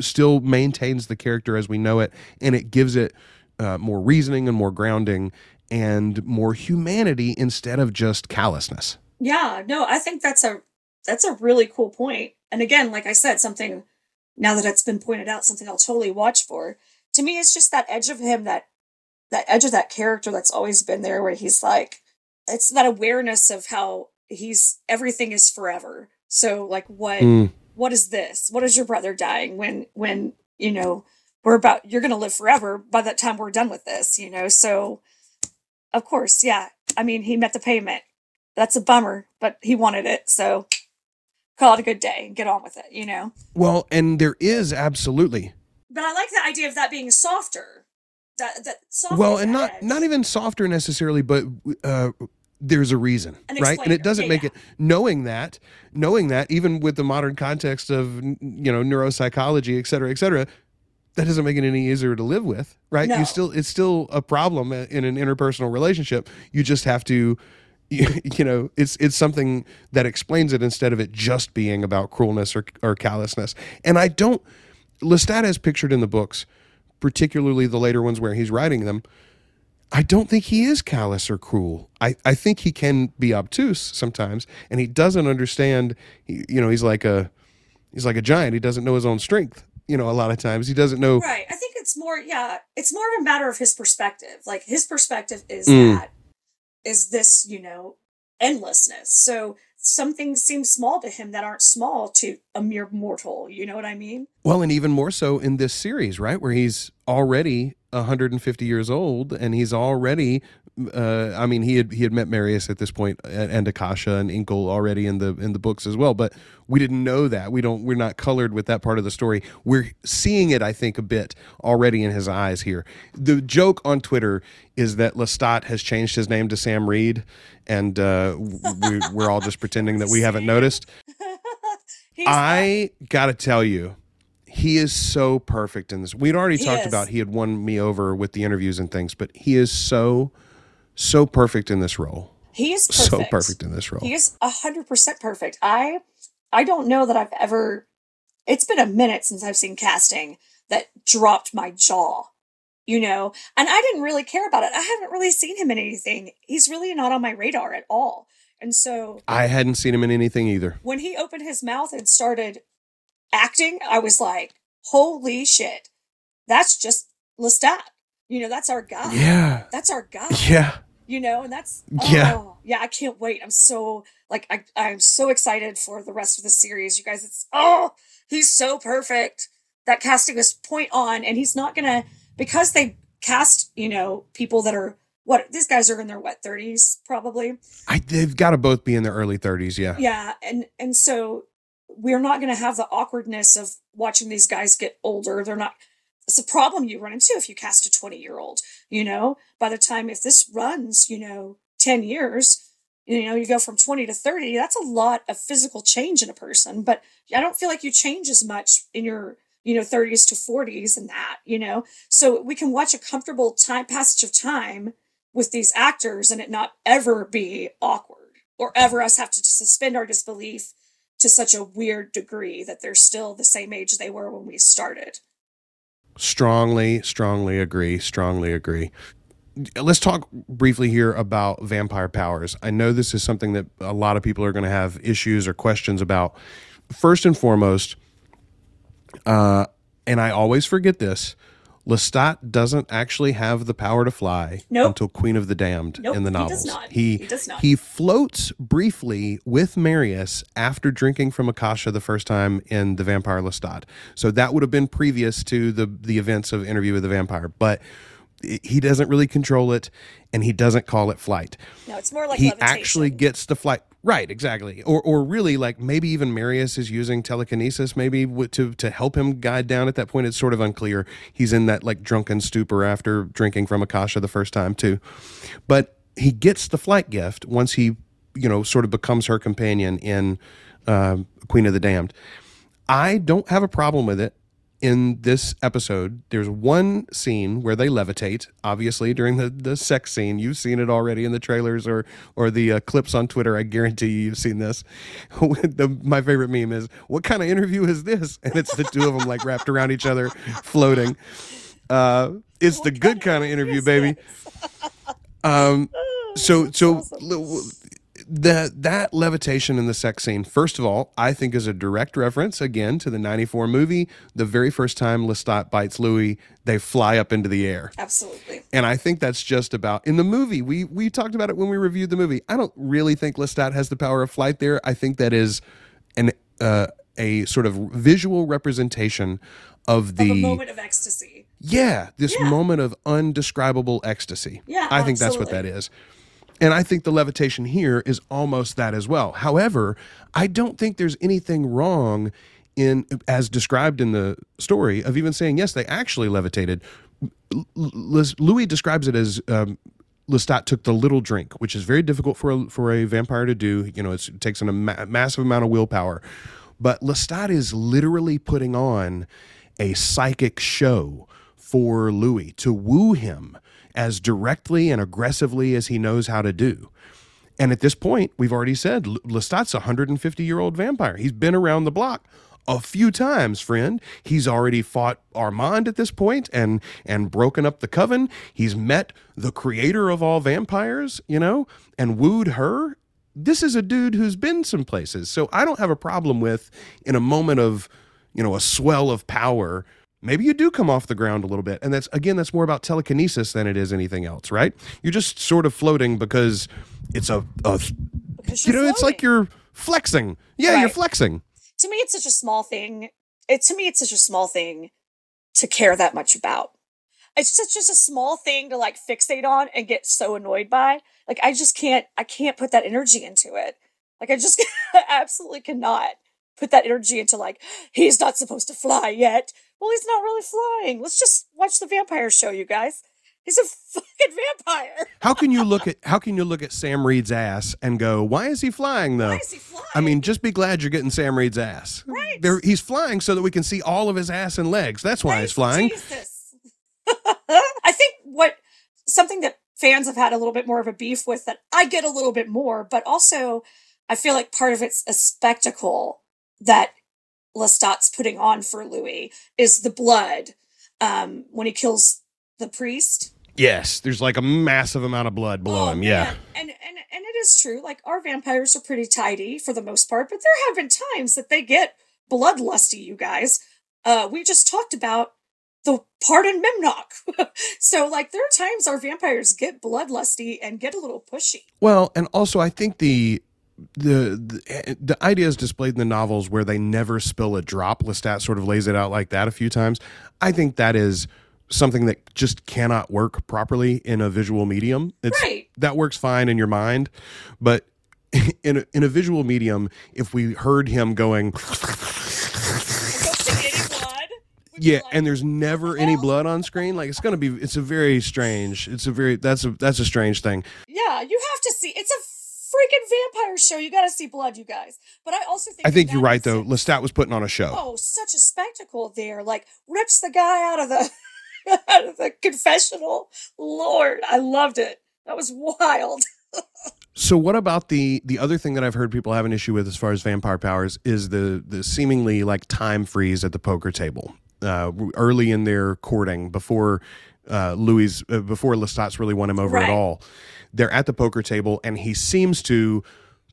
still maintains the character as we know it and it gives it uh, more reasoning and more grounding and more humanity instead of just callousness. Yeah, no, I think that's a that's a really cool point. And again, like I said, something now that it's been pointed out, something I'll totally watch for. To me, it's just that edge of him that that edge of that character that's always been there where he's like it's that awareness of how he's everything is forever. So like what Mm. what is this? What is your brother dying when when, you know, we're about you're gonna live forever by that time we're done with this, you know? So of course, yeah. I mean he met the payment that's a bummer, but he wanted it, so call it a good day and get on with it, you know. Well, and there is absolutely But I like the idea of that being softer. That that softer well and not edge. not even softer necessarily but uh there's a reason An right and it doesn't Yeah, make yeah. it knowing that knowing that even with the modern context of you know neuropsychology et cetera et cetera that doesn't make it any easier to live with right No. you still it's still a problem in an interpersonal relationship you just have to you, *laughs* you know, it's it's something that explains it instead of it just being about cruelness or or callousness. And I don't Lestat as pictured in the books, particularly the later ones where he's writing them, I don't think he is callous or cruel. I, I think he can be obtuse sometimes, and he doesn't understand. You know, he's like a he's like a giant. He doesn't know his own strength. You know, a lot of times he doesn't know. Right. I think it's more. Yeah, it's more of a matter of his perspective. Like his perspective is Mm. that is this you know endlessness. So some things seem small to him that aren't small to a mere mortal. You know what I mean? Well, and even more so in this series, right, where he's already 150 years old, and he's already. Uh, I mean, he had he had met Marius at this point, and, Akasha and Enkil already in the in the books as well. But we didn't know that. We don't. We're not colored with that part of the story. We're seeing it, I think, a bit already in his eyes here. The joke on Twitter is that Lestat has changed his name to Sam Reid, and uh, we, we're all just pretending that we *laughs* haven't noticed. *laughs* I gotta tell you, he is so perfect in this. We'd already He talked is. about he had won me over with the interviews and things, but he is so, so perfect in this role. he is perfect. So perfect in this role. He is a hundred percent perfect. I I don't know that I've ever. It's been a minute since I've seen casting that dropped my jaw. You know, and I didn't really care about it. I haven't really seen him in anything. He's really not on my radar at all. And so I hadn't seen him in anything either. when he opened his mouth and started acting, I was like, "Holy shit, that's just Lestat." You know, that's our guy. Yeah, That's our guy yeah. you know and that's Yeah. oh, yeah i can't wait i'm so like I, i'm so excited for the rest of the series you guys it's oh he's so perfect that casting is point on and he's not gonna because they cast you know people that are what these guys are in their what 30s probably I they've got to both be in their early 30s. Yeah. yeah and and so we're not going to have the awkwardness of watching these guys get older they're not it's a problem you run into if you cast a 20 year old you know by the time if this runs you know 10 years you know you go from 20 to 30 that's a lot of physical change in a person but i don't feel like you change as much in your you know 30s to 40s and that you know so we can watch a comfortable time passage of time with these actors and it not ever be awkward or ever us have to suspend our disbelief to such a weird degree that they're still the same age they were when we started. Strongly, strongly agree. Strongly agree. Let's talk briefly here about vampire powers. I know this is something that a lot of people are going to have issues or questions about. First and foremost, uh, and I always forget this. Lestat doesn't actually have the power to fly Nope. until Queen of the Damned Nope, in the novels. he does not. He, He does not. he floats briefly with Marius after drinking from Akasha the first time in the Vampire Lestat. So that would have been previous to the the events of Interview with the Vampire, but he doesn't really control it and he doesn't call it flight No, it's more like he levitation. actually gets the flight right exactly. Or or really like maybe even marius is using telekinesis maybe to to help him guide down at that point. It's sort of unclear. He's in that like drunken stupor after drinking from akasha the first time too. But he gets the flight gift once he you know sort of becomes her companion in um, queen of the damned. I don't have a problem with it in this episode, there's one scene where they levitate. Obviously, during the, the sex scene, you've seen it already in the trailers or or the uh, clips on Twitter. I guarantee you, you've seen this. *laughs* the, my favorite meme is, "What kind of interview is this?" *laughs* And it's the two of them like wrapped around each other, floating. Uh, it's the good kind of interview, baby. Um, *laughs* so so l- that that levitation in the sex scene first of all i think is a direct reference again to the 94 movie the very first time lestat bites louis they fly up into the air Absolutely. and i think that's just about in the movie we we talked about it when we reviewed the movie i don't really think lestat has the power of flight there i think that is an uh, a sort of visual representation of the Of moment of ecstasy. yeah, this Yeah. moment of undescribable ecstasy. Yeah, I think that's what that is. And I think the levitation here is almost that as well. However, I don't think there's anything wrong in as described in the story of even saying yes, they actually levitated. Louis describes it as um, Lestat took the little drink, which is very difficult for a, for a vampire to do. You know, it takes a ma- massive amount of willpower. But Lestat is literally putting on a psychic show for Louis to woo him as directly and aggressively as he knows how to do. And at this point, we've already said Lestat's a 150 year old vampire. He's been around the block a few times, friend. He's already fought Armand at this point and and broken up the coven. He's met the creator of all vampires, you know, and wooed her. This is a dude who's been some places. So I don't have a problem with in a moment of, you know, a swell of power, maybe you do come off the ground a little bit. And that's again that's more about telekinesis than it is anything else, right? You're just sort of floating because it's a, a you know, it's like you're flexing. Yeah, you're flexing. to me it's such a small thing it to me it's such a small thing to care that much about it's such just a small thing to like fixate on and get so annoyed by like i just can't i can't put that energy into it like i just *laughs* absolutely cannot put that energy into like he's not supposed to fly yet well he's not really flying let's just watch the vampire show you guys he's a *laughs* fucking vampire How can you look at how can you look at Sam Reid's ass and go, why is he flying though? why is he flying I mean, just be glad you're getting Sam Reid's ass. Right. There, he's flying so that we can see all of his ass and legs. That's why he's flying. Jesus. *laughs* I think what something that fans have had a little bit more of a beef with that I get a little bit more, but also I feel like part of it's a spectacle that Lestat's putting on for Louis is the blood um, when he kills the priest. Yes, there's like a massive amount of blood below Oh, him. Yeah. man. And and and it is true. Like our vampires are pretty tidy for the most part, but there have been times that they get bloodlusty, you guys. Uh we just talked about the part in Memnoch. *laughs* so like there are times our vampires get bloodlusty and get a little pushy. Well, and also I think the the the, the idea is displayed in the novels where they never spill a drop. Lestat sort of lays it out like that a few times. I think that is something that just cannot work properly in a visual medium. It's Right. that works fine in your mind, but *laughs* in a, in a visual medium, if we heard him going, I don't see any blood. we'd be yeah, and there's never any blood on screen, like it's gonna be, it's a very strange, it's a very that's a that's a strange thing. Yeah, you have to see it's a freaking vampire show. You gotta see blood, you guys. But I also think I think you're right though. Lestat was putting on a show. oh such a spectacle there like rips the guy out of the *laughs* out of the confessional lord i loved it that was wild *laughs* So what about the the other thing that I've heard people have an issue with as far as vampire powers is the the seemingly like time freeze at the poker table uh, early in their courting before uh, Louis uh, before Lestat's really won him over Right. at all. They're at the poker table and he seems to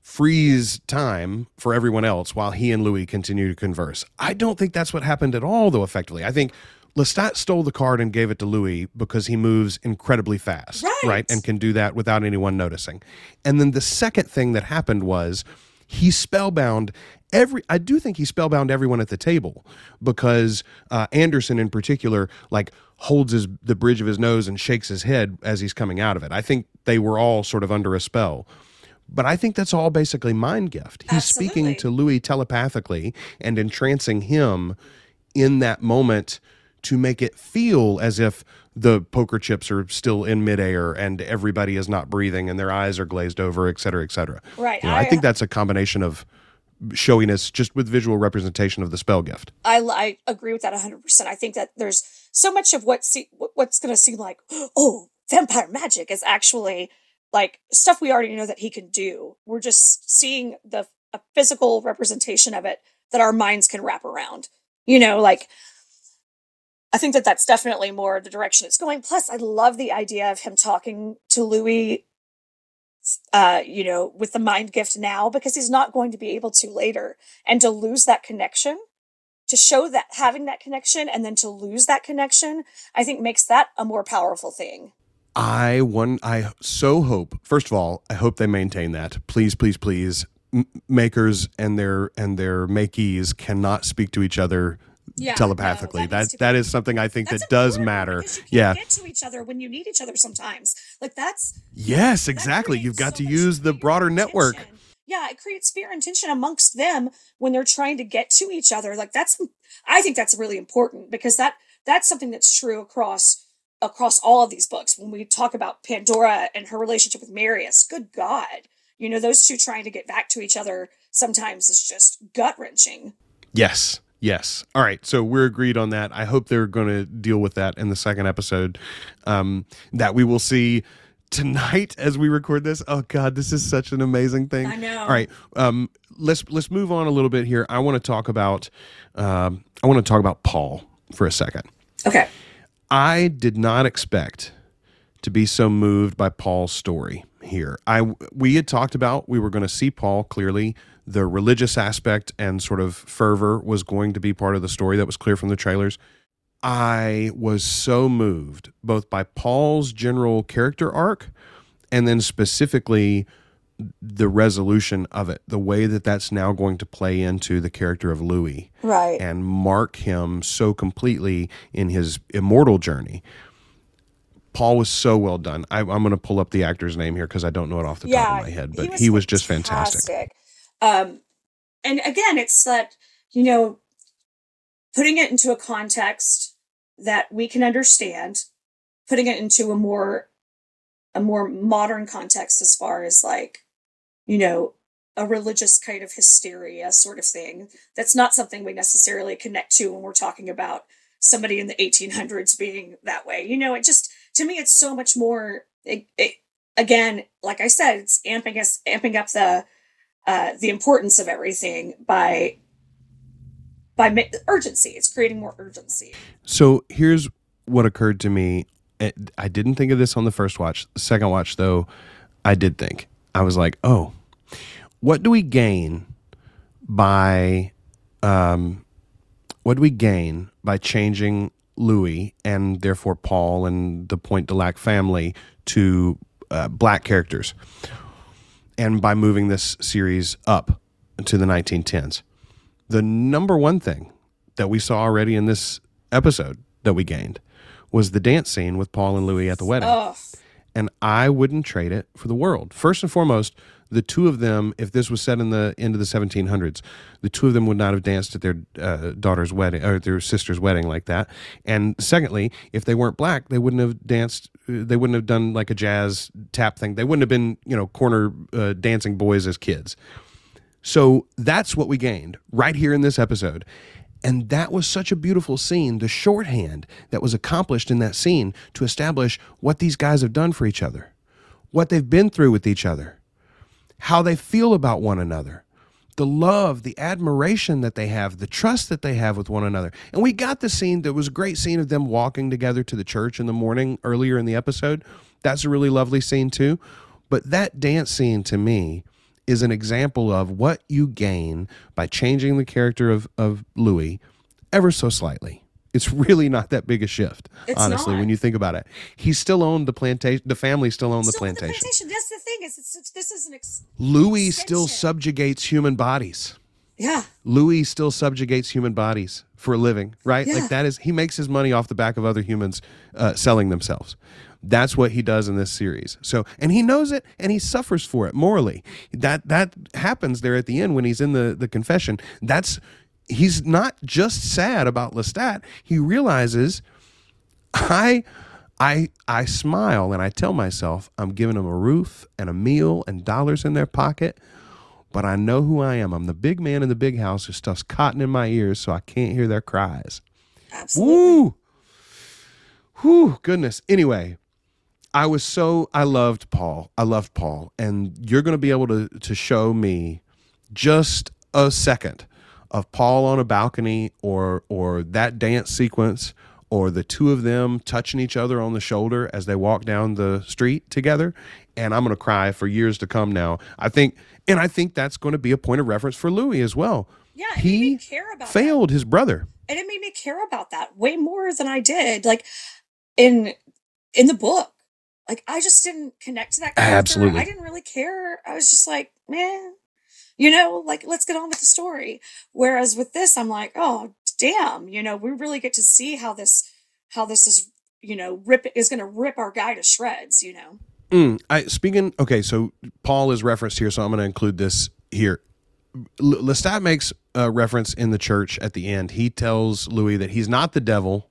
freeze time for everyone else while he and Louis continue to converse. I don't think that's what happened at all though effectively. I think Lestat stole the card and gave it to Louis because he moves incredibly fast, Right. And can do that without anyone noticing. And then the second thing that happened was he spellbound every I do think he spellbound everyone at the table because uh, Anderson in particular like holds his the bridge of his nose and shakes his head as he's coming out of it. I think they were all sort of under a spell. But I think that's all basically mind gift. He's speaking to Louis telepathically and entrancing him in that moment to make it feel as if the poker chips are still in midair and everybody is not breathing and their eyes are glazed over, et cetera, et cetera. Right, You know, I, I- think that's a combination of showiness just with visual representation of the spell gift. I, I agree with that 100%. I think that there's so much of what se- what's going to seem like, *gasps* oh, vampire magic is actually like stuff we already know that he can do. We're just seeing the a physical representation of it that our minds can wrap around. You know, like I think that that's definitely more the direction it's going. Plus, I love the idea of him talking to Louis uh, you know, with the mind gift now because he's not going to be able to later. And to lose that connection, to show that having that connection and then to lose that connection, I think makes that a more powerful thing. I one I so hope. First of all, I hope they maintain that. Please, please, please. M- makers and their and their makees cannot speak to each other Yeah, telepathically. no, that that that is something I think That's that does matter. you Yeah. get to each other when you need each other sometimes. Like that's Yes, that exactly. You've got so to use the broader network. Yeah, it creates fear and tension amongst them when they're trying to get to each other. Like that's I think that's really important because that that's something that's true across across all of these books. When we talk about Pandora and her relationship with Marius, good God. You know, those two trying to get back to each other sometimes is just gut wrenching. Yes. Yes. All right. So we're agreed on that. I hope they're going to deal with that in the second episode. Um, that we will see tonight as we record this. Oh God, this is such an amazing thing. I know. All right, um, let's let's move on a little bit here. I want to talk about um, I want to talk about Paul for a second. Okay. I did not expect to be so moved by Paul's story here. I we had talked about we were going to see Paul clearly the religious aspect and sort of fervor was going to be part of the story that was clear from the trailers. I was so moved both by Paul's general character arc and then specifically the resolution of it, the way that that's now going to play into the character of Louis Right. and mark him so completely in his immortal journey. Paul was so well done. I, I'm going to pull up the actor's name here because I don't know it off the top of my head, but he was, just fantastic. Um, and again, it's that you know, putting it into a context that we can understand, putting it into a more a more modern context as far as like, you know, a religious kind of hysteria sort of thing. That's not something we necessarily connect to when we're talking about somebody in the 1800s being that way. You know, it just to me it's so much more it, it again, like I said, it's amping us amping up the uh, the importance of everything by by ma- urgency. It's creating more urgency. So here's what occurred to me. I didn't think of this on the first watch. The second watch, though, I did think. I was like, oh, what do we gain by, um, what do we gain by changing Louis and therefore Paul and the Pointe du Lac family to uh, black characters? And by moving this series up to the 1910s? the number one thing that we saw already in this episode that we gained was the dance scene with Paul and Louis at the wedding. Oh, And I wouldn't trade it for the world. First and foremost, the two of them, if this was set in the end of the 1700s, the two of them would not have danced at their uh, daughter's wedding or their sister's wedding like that. And secondly, if they weren't black, they wouldn't have danced. uh, They wouldn't have done like a jazz tap thing. They wouldn't have been, you know, corner uh, dancing boys as kids. So that's what we gained right here in this episode. And that was such a beautiful scene, the shorthand that was accomplished in that scene to establish what these guys have done for each other, what they've been through with each other, how they feel about one another, the love, the admiration that they have, the trust that they have with one another. And we got the scene, there was a great scene of them walking together to the church in the morning earlier in the episode. That's a really lovely scene too. But that dance scene to me is an example of what you gain by changing the character of, of Louis ever so slightly. It's really not that big a shift, It's honestly, not. when you think about it. He still owned the plantation. The family still owned the still with plantation. That's the thing. Is it's, it's, this is an ex- Louis still subjugates human bodies. yeah. Louis still subjugates human bodies for a living, right? Yeah. Like that is he makes his money off the back of other humans uh, selling themselves. That's what he does in this series. So, and he knows it, and he suffers for it morally. That that happens there at the end when he's in the the confession. That's he's not just sad about Lestat. He realizes I I I smile and I tell myself I'm giving them a roof and a meal and dollars in their pocket, but I know who I am. I'm the big man in the big house who stuffs cotton in my ears so I can't hear their cries. Absolutely. Woo! Whew, goodness. Anyway, I was so I loved Paul. I loved Paul. And you're gonna be able to to show me just a second of Paul on a balcony or or that dance sequence or the two of them touching each other on the shoulder as they walk down the street together and I'm going to cry for years to come now. I think and I think that's going to be a point of reference for Louis as well. Yeah, it made me He care about that. failed his brother. and it made me care about that way more than I did like in in the book. Like I just didn't connect to that character. Absolutely. I didn't really care. I was just like, man, you know, like let's get on with the story. Whereas with this, I'm like, oh damn, you know, we really get to see how this how this is, you know, rip is gonna rip our guy to shreds, you know. Mm, I speaking. Okay, so Paul is referenced here, so I'm going to include this here. Lestat makes a reference in the church at the end. He tells Louis that he's not the devil,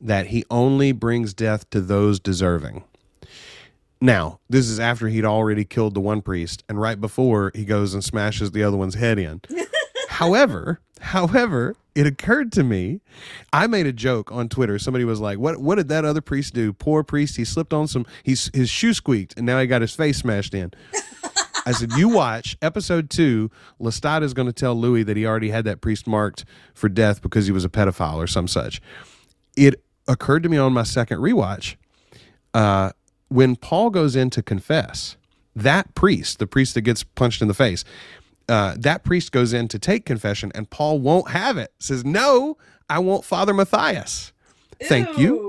that he only brings death to those deserving. Now, this is after he'd already killed the one priest, and right before he goes and smashes the other one's head in. *laughs* however, however, it occurred to me, I made a joke on Twitter. Somebody was like, "What? What did that other priest do? Poor priest. He slipped on some. He's his shoe squeaked, and now he got his face smashed in." I said, "You watch episode two. Lestat is going to tell Louis that he already had that priest marked for death because he was a pedophile or some such." It occurred to me on my second rewatch uh, when Paul goes in to confess. That priest, the priest that gets punched in the face, uh, that priest goes in to take confession, and Paul won't have it. Says, "No, I want Father Matthias." Thank you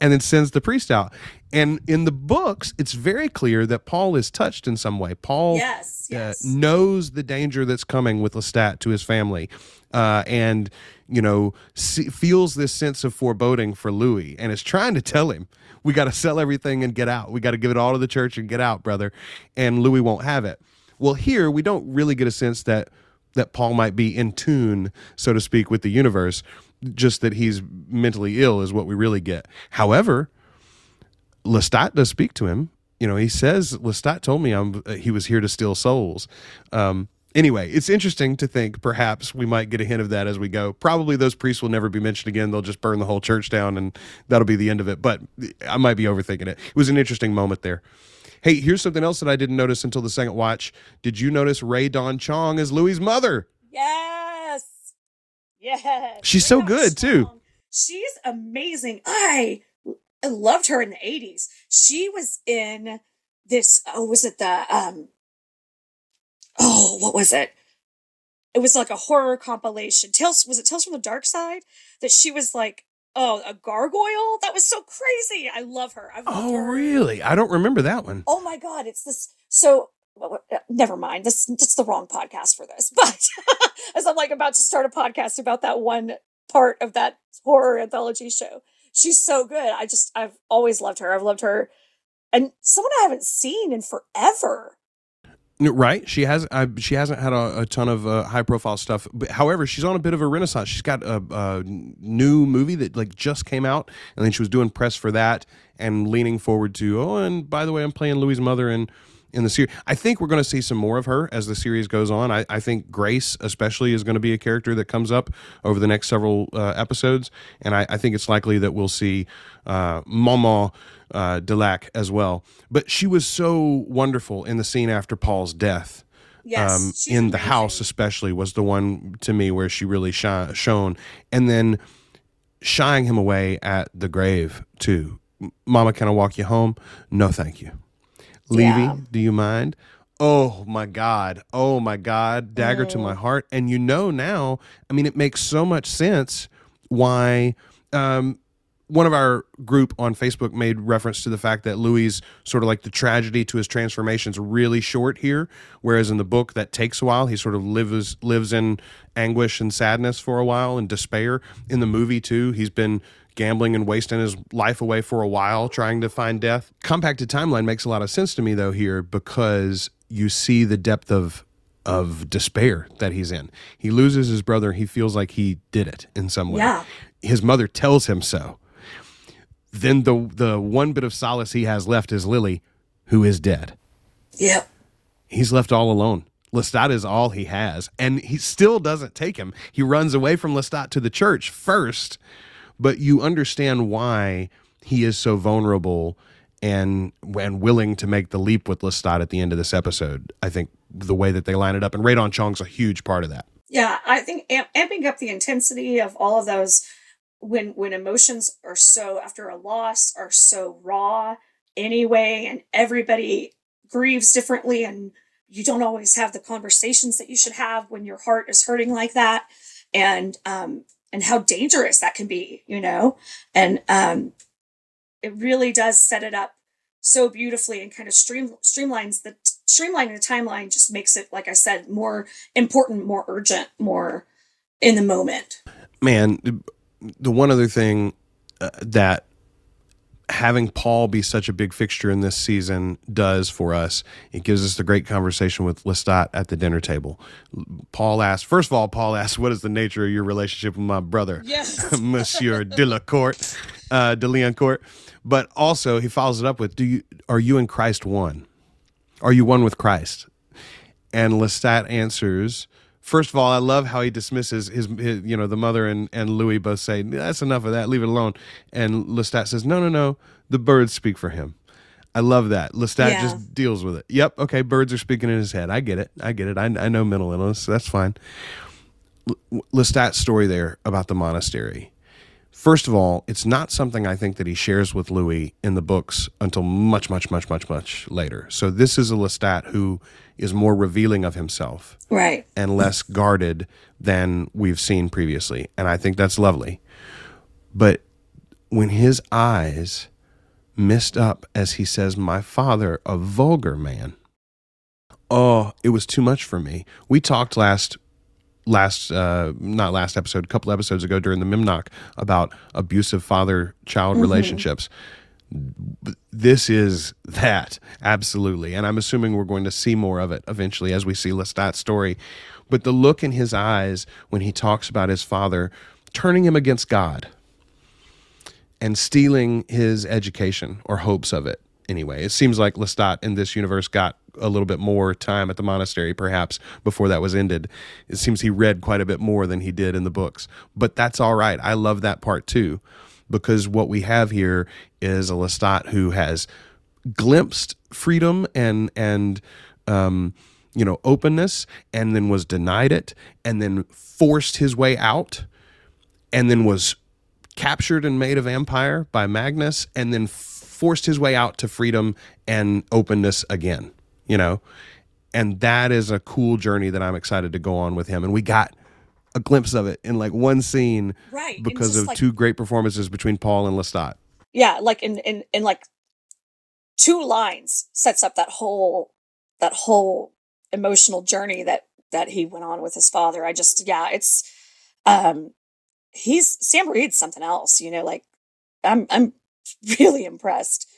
and then sends the priest out. And in the books, it's very clear that Paul is touched in some way. Paul Yes, yes. uh, knows the danger that's coming with Lestat to his family, uh, and you know see, feels this sense of foreboding for Louis, and is trying to tell him, "We got to sell everything and get out. We got to give it all to the church and get out, brother." And Louis won't have it. Well, here we don't really get a sense that that Paul might be in tune, so to speak, with the universe. Just that he's mentally ill is what we really get. However, Lestat does speak to him. You know, he says Lestat told me I'm, he was here to steal souls. Um, anyway, it's interesting to think perhaps we might get a hint of that as we go. Probably those priests will never be mentioned again. They'll just burn the whole church down, and that'll be the end of it. But I might be overthinking it. It was an interesting moment there. Hey, here's something else that I didn't notice until the second watch. Did you notice Rae Dawn Chong as Louis's mother? Yes. Yes. She's so Renee good, too. She's amazing. I I loved her in the 80s. She was in this oh was it the um oh what was it? It was like a horror compilation. Tales was it Tales from the Dark Side? That she was like oh a gargoyle? That was so crazy. I love her. I've Oh, her. really? I don't remember that one. Oh my god, it's this so uh, never mind. This that's the wrong podcast for this. *laughs* But as I'm like about to start a podcast about that one part of that horror anthology show. She's so good. I just I've always loved her. I've loved her and someone I haven't seen in forever. Right, she has. She hasn't had a, a ton of uh, high profile stuff. But however, she's on a bit of a renaissance. She's got a, a new movie that like just came out, and then she was doing press for that and leaning forward to. Oh, and by the way, I'm playing Louis' mother in in the series. I think we're going to see some more of her as the series goes on. I, I think Grace, especially, is going to be a character that comes up over the next several uh, episodes, and I, I think it's likely that we'll see uh, Maman uh, Delac as well. But she was so wonderful in the scene after Paul's death. Yes. um, in the house, especially, was the one to me where she really shi- shone. And then shying him away at the grave, too. Mama, can I walk you home? No, thank you. Levy, Yeah. do you mind? Oh my God. Oh my God. Dagger to my heart. And you know now, I mean, it makes so much sense why um, one of our group on Facebook made reference to the fact that Louis sort of like the tragedy to his transformation is really short here, whereas in the book that takes a while. He sort of lives lives in anguish and sadness for a while and despair. In the movie too, he's been gambling and wasting his life away for a while trying to find death. Compacted timeline makes a lot of sense to me though here because you see the depth of of despair that he's in. He loses his brother, he feels like he did it in some way. Yeah. His mother tells him so. Then the the one bit of solace he has left is Lily, who is dead. Yep. He's left all alone. Lestat is all he has, and he still doesn't take him. He runs away from Lestat to the church first, but you understand why he is so vulnerable and and willing to make the leap with Lestat at the end of this episode. I think the way that they line it up, and Rae Dawn Chong's a huge part of that. Yeah, I think amp- amping up the intensity of all of those when when emotions are so after a loss are so raw anyway, and everybody grieves differently, and you don't always have the conversations that you should have when your heart is hurting like that, and um and how dangerous that can be, you know, and um it really does set it up so beautifully and kind of stream streamlines the streamlining the timeline just makes it like i said more important more urgent more in the moment. Man the one other thing uh, that having paul be such a big fixture in this season does for us. It gives us the great conversation with lestat at the dinner table. Paul asks first of all paul asks what is the nature of your relationship with my brother? Yes. *laughs* Monsieur delacourt uh, de but also he follows it up with do you are you in christ one? Are you one with christ? And lestat answers First of all, I love how he dismisses his, his, you know, the mother and, and Louis both say, that's enough of that, leave it alone. And Lestat says, no, no, no, the birds speak for him. I love that. Lestat Yeah. just deals with it. Yep, okay, birds are speaking in his head. I get it. I get it. I, I know mental illness. So that's fine. L- Lestat's story there about the monastery. First of all, it's not something I think that he shares with Louis in the books until much, much, much, much, much later. So this is a Lestat who is more revealing of himself Right. and less guarded than we've seen previously. And I think that's lovely. But when his eyes missed up as he says, My father, a vulgar man, oh, it was too much for me. We talked last last uh not last episode a couple episodes ago during the Memnoch about abusive father child relationships this is that absolutely. And i'm assuming we're going to see more of it eventually as we see lestat's story. But the look in his eyes when he talks about his father turning him against god and stealing his education or hopes of it anyway. It seems like lestat in this universe got a little bit more time at the monastery perhaps before that was ended. It seems he read quite a bit more than he did in the books. But that's all right. I love that part too because what we have here is a lestat who has glimpsed freedom and and um, you know openness and then was denied it and then forced his way out and then was captured and made a vampire by Magnus and then forced his way out to freedom and openness again, you know? And that is a cool journey that I'm excited to go on with him. And we got a glimpse of it in like one scene Right. because of like- two great performances between Paul and Lestat. yeah like in in in like two lines sets up that whole that whole emotional journey that that he went on with his father i just yeah it's um he's Sam Reid's something else you know like i'm i'm *laughs* really impressed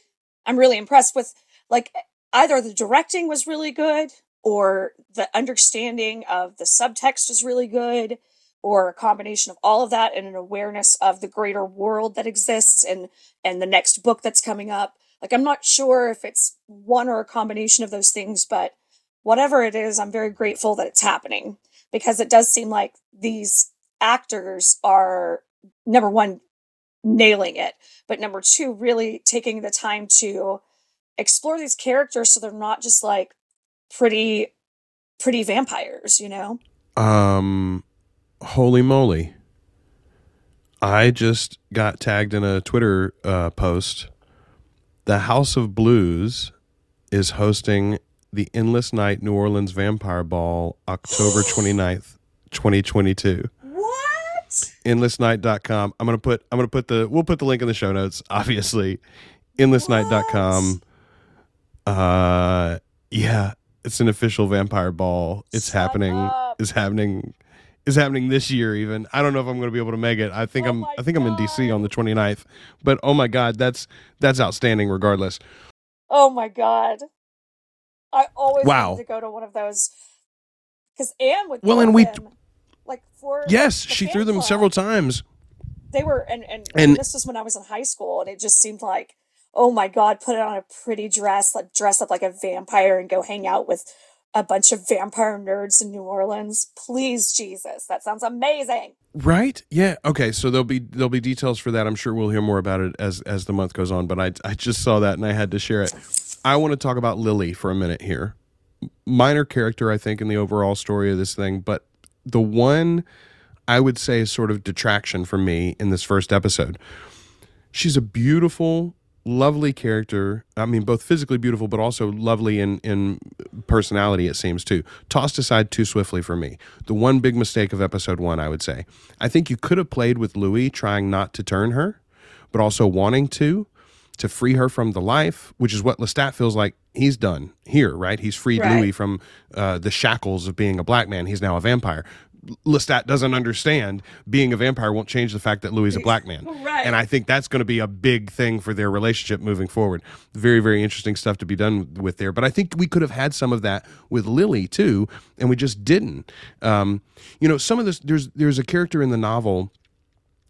i'm really impressed with like either the directing was really good or the understanding of the subtext was really good or a combination of all of that and an awareness of the greater world that exists and and the next book that's coming up. Like I'm not sure if it's one or a combination of those things, but whatever it is, I'm very grateful that it's happening because it does seem like these actors are number one nailing it, but number two really taking the time to explore these characters so they're not just like pretty pretty vampires, you know? Um, holy moly. I just got tagged in a Twitter uh, post. The House of Blues is hosting the Endless Night New Orleans Vampire Ball October *gasps* 29th, 2022. What? endlessnight.com. I'm going to put I'm going to put the we'll put the link in the show notes obviously. endlessnight.com. Uh yeah, it's an official vampire ball. It's Shut happening. up. It's happening is happening this year even. I don't know if I'm going to be able to make it. I think Oh I'm I think I'm in DC on the 29th. But oh my god, that's that's outstanding regardless. Oh my god. I always Wow. wanted to go to one of those because Anne would Well, and we- them, like for Yes, she threw them club. several times. They were and, and And- this was when I was in high school and it just seemed like oh my god, put it on a pretty dress, like dress up like a vampire and go hang out with a bunch of vampire nerds in New Orleans. Please, Jesus, that sounds amazing. Right? Yeah. Okay. So there'll be there'll be details for that. I'm sure we'll hear more about it as as the month goes on. But I I just saw that and I had to share it. I want to talk about Lily for a minute here. Minor character, I think, in the overall story of this thing, but the one I would say is sort of detraction for me in this first episode. She's a beautiful, lovely character. I mean, both physically beautiful, but also lovely in in personality. It seems too tossed aside too swiftly for me. The one big mistake of episode one, I would say. I think you could have played with Louis trying not to turn her, but also wanting to to free her from the life, which is what Lestat feels like he's done here. Right? He's freed Right. Louis from uh, the shackles of being a black man. He's now a vampire. Lestat doesn't understand being a vampire won't change the fact that Louis is a black man. Right. And I think that's going to be a big thing for their relationship moving forward. Very, very interesting stuff to be done with there. But I think we could have had some of that with Lily too, and we just didn't. Um, you know, some of this there's there's a character in the novel,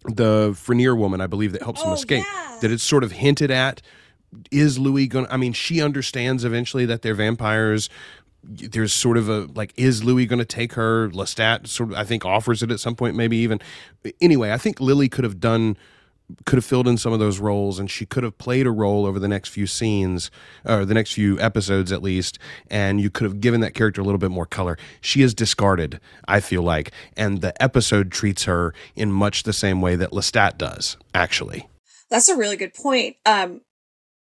the Freniere woman, I believe, that helps him Oh, escape. yeah. That it's sort of hinted at. Is Louis going? to I mean, she understands eventually that they're vampires there's sort of a like is louis going to take her lestat sort of i think offers it at some point maybe even anyway i think lily could have done could have filled in some of those roles and she could have played a role over the next few scenes or the next few episodes at least and you could have given that character a little bit more color she is discarded i feel like and the episode treats her in much the same way that lestat does actually That's a really good point. Um,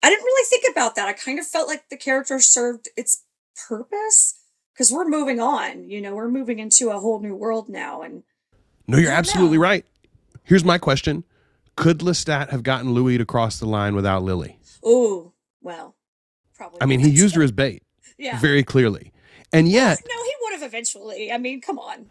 I didn't really think about that. I kind of felt like the character served its purpose because we're moving on. You know, we're moving into a whole new world now, and no you're absolutely know. right here's my question could lestat have gotten louis to cross the line without lily oh, well, probably. i mean he used her as *laughs* bait Yeah. very clearly and yet no, he would have eventually. I mean, come on.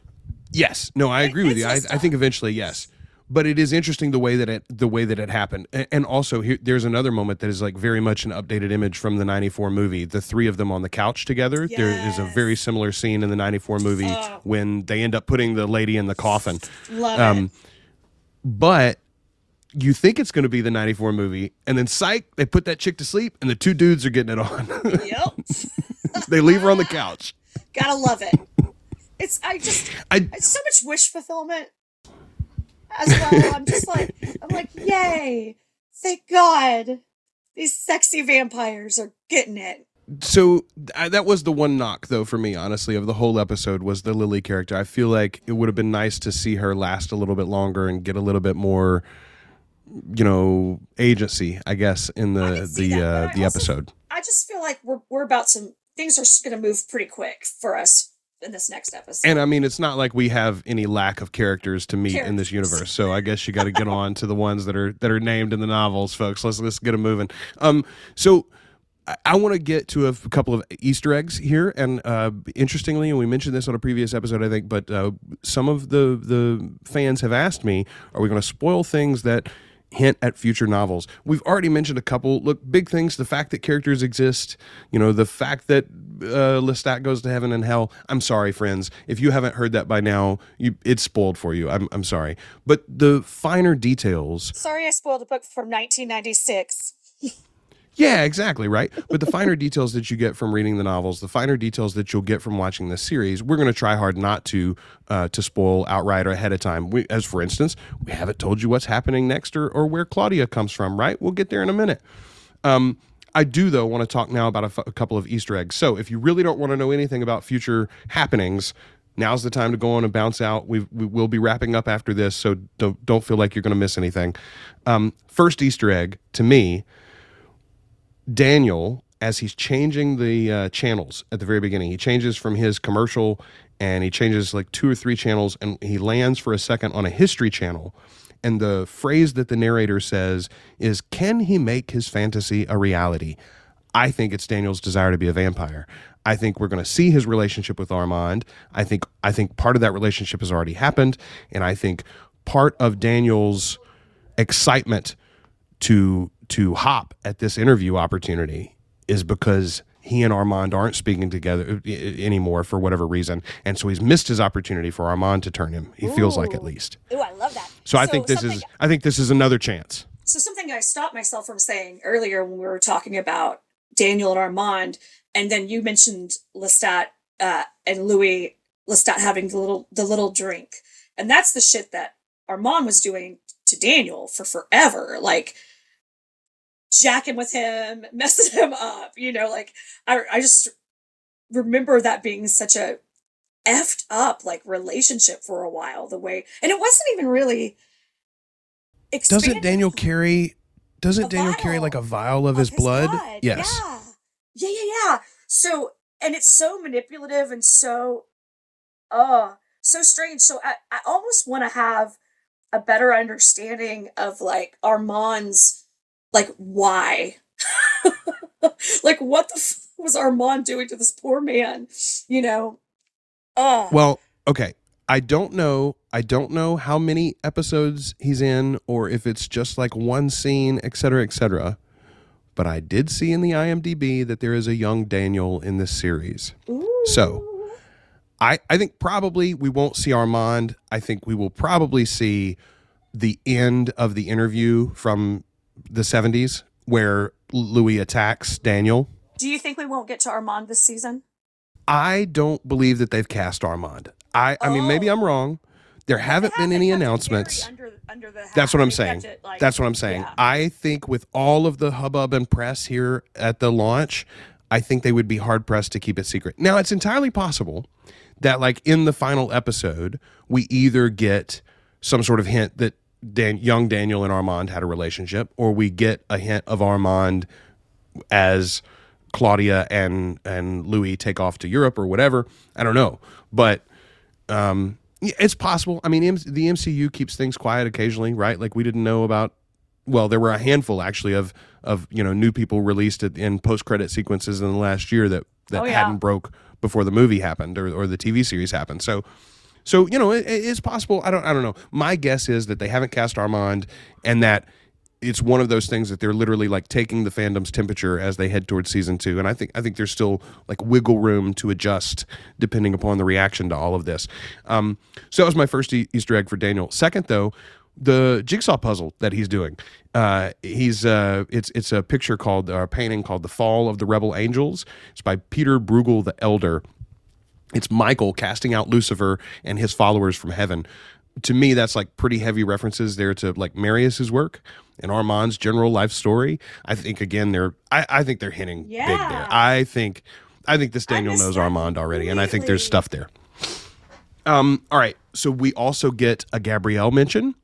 Yes, no, I agree with you. I, I think eventually, yes, but it is interesting the way that it the way that it happened, and also here, there's another moment that is like very much an updated image from the '94 movie. The three of them on the couch together. There is a very similar scene in the '94 movie Oh. when they end up putting the lady in the coffin. Love Um, but you think it's going to be the '94 movie, and then psych, they put that chick to sleep, and the two dudes are getting it on. Yep. *laughs* they leave her on the couch. Gotta love it. It's I just I it's so much wish fulfillment as well. I'm just like I'm like, yay! Thank God these sexy vampires are getting it. so I, that was the one knock though for me honestly of the whole episode was the lily character i feel like it would have been nice to see her last a little bit longer and get a little bit more you know agency i guess in the the that, uh the also- episode I just feel like we're we're about to things are going to move pretty quick for us in this next episode. and i mean it's not like we have any lack of characters to meet in this universe. So i guess you got to get on to the ones that are that are named in the novels folks. Let's let's get them moving. Um so I- I want to get to a f- couple of Easter eggs here, and uh, interestingly, and we mentioned this on a previous episode, I think, but uh, some of the the fans have asked me, "Are we going to spoil things that hint at future novels?" We've already mentioned a couple. Look, big things: the fact that characters exist, you know, the fact that uh, Lestat goes to heaven and hell. I'm sorry, friends, if you haven't heard that by now, you, it's spoiled for you. I'm I'm sorry, but the finer details Sorry, I spoiled a book from 1996. *laughs* Yeah, exactly, right. But the finer details that you get from reading the novels, the finer details that you'll get from watching this series, we're going to try hard not to uh, to spoil outright or ahead of time. We, as for instance, we haven't told you what's happening next or, or where Claudia comes from, right? We'll get there in a minute. Um, I do, though, want to talk now about a, f- a couple of Easter eggs. So, if you really don't want to know anything about future happenings, now's the time to go on and bounce out. We've, we will be wrapping up after this, so don't don't feel like you're going to miss anything. Um, first Easter egg to me Daniel, as he's changing the uh, channels at the very beginning, he changes from his commercial and he changes like two or three channels and he lands for a second on a history channel. And the phrase that the narrator says is, Can he make his fantasy a reality? I think it's Daniel's desire to be a vampire. I think we're going to see his relationship with Armand. I think I think part of that relationship has already happened, and I think part of Daniel's excitement to to hop at this interview opportunity is because he and Armand aren't speaking together uh, anymore for whatever reason, and so he's missed his opportunity for Armand to turn him. He feels like at least. Ooh, I love that. So, I think this is I think this is another chance. So something I stopped myself from saying earlier when we were talking about Daniel and Armand, and then you mentioned Lestat uh, and Louis Lestat having the little the little drink, and that's the shit that Armand was doing to Daniel for forever, like jacking with him, *laughs* messing him up. You know, like I I just remember that being such a effed up like relationship for a while. The way, and it wasn't even really. Doesn't Daniel carry? Doesn't Daniel carry like a vial of, of his, blood? Yes. Yeah. Yeah, yeah, yeah. So, and it's so manipulative and so, uh, so strange. So I, I almost want to have a better understanding of like Armand's, like why, *laughs* like what the f- was Armand doing to this poor man? You know, uh, Well, okay. I don't know. I don't know how many episodes he's in, or if it's just like one scene, etc cetera, et cetera. But I did see in the IMDb that there is a young Daniel in this series. So. I, I think probably we won't see Armand. I think we will probably see the end of the interview from the 70s where Louis attacks Daniel. do you think we won't get to Armand this season? I don't believe that they've cast Armand. I, I mean, maybe Oh. I'm wrong. There haven't They been any they kept it very announcements. Under, under That's what I'm saying. it, like- That's what I'm saying. yeah. I think with all of the hubbub and press here at the launch, I think they would be hard pressed to keep it secret. Now, it's entirely possible that, like, in the final episode, we either get some sort of hint that Dan- young Daniel and Armand had a relationship, or we get a hint of Armand as Claudia and and Louis take off to Europe or whatever. I don't know, but um, it's possible. I mean, the MCU keeps things quiet occasionally, right? Like we didn't know about. Well, there were a handful actually of of you know new people released in post credit sequences in the last year that that Oh, yeah. hadn't broke before the movie happened or, or the TV series happened. So so you know, it, it's possible. I don't. I don't know. My guess is that they haven't cast Armand, and that it's one of those things that they're literally like taking the fandom's temperature as they head towards season two. And I think I think there's still like wiggle room to adjust depending upon the reaction to all of this. Um, so that was my first e- Easter egg for Daniel. Second, though. The jigsaw puzzle that he's doing, uh, he's uh, it's it's a picture called a painting called "The Fall of the Rebel Angels." It's by Peter Bruegel the Elder, it's Michael casting out Lucifer and his followers from heaven. To me, that's like pretty heavy references there to like Marius's work and Armand's general life story. I think again they're I, I think they're hinting big there. I think I think this Daniel knows Armand already, and I think there's stuff there. Um, all right. So we also get a Gabrielle mention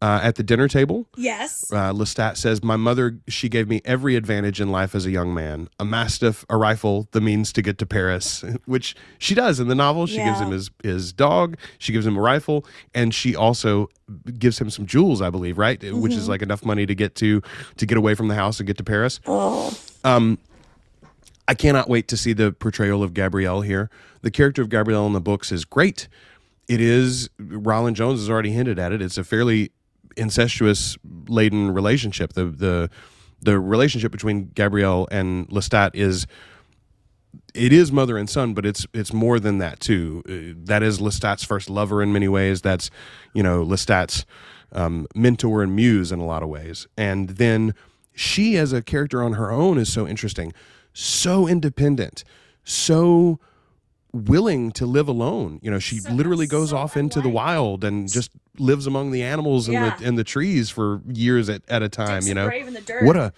uh, at the dinner table. Yes. Uh, Lestat says, My mother, she gave me every advantage in life as a young man a mastiff, a rifle, the means to get to Paris, *laughs* which she does in the novel. She gives him his, his dog, she gives him a rifle, and she also gives him some jewels, I believe, right? Which Mm-hmm. is like enough money to get to to get away from the house and get to Paris. Oh, I cannot wait to see the portrayal of Gabrielle here. The character of Gabrielle in the books is great. It is Rolin Jones has already hinted at it. It's a fairly incestuous laden relationship. The the the relationship between Gabrielle and Lestat is it is mother and son, but it's it's more than that too. Uh, That is Lestat's first lover in many ways. That's you know Lestat's um, mentor and muse in a lot of ways. And then she, as a character on her own, is so interesting, so independent, so willing to live alone. You know, she So- literally goes so off into the wild and just lives among the animals and Yeah. the and the trees for years at, at a time. You know, grave in the dirt. what a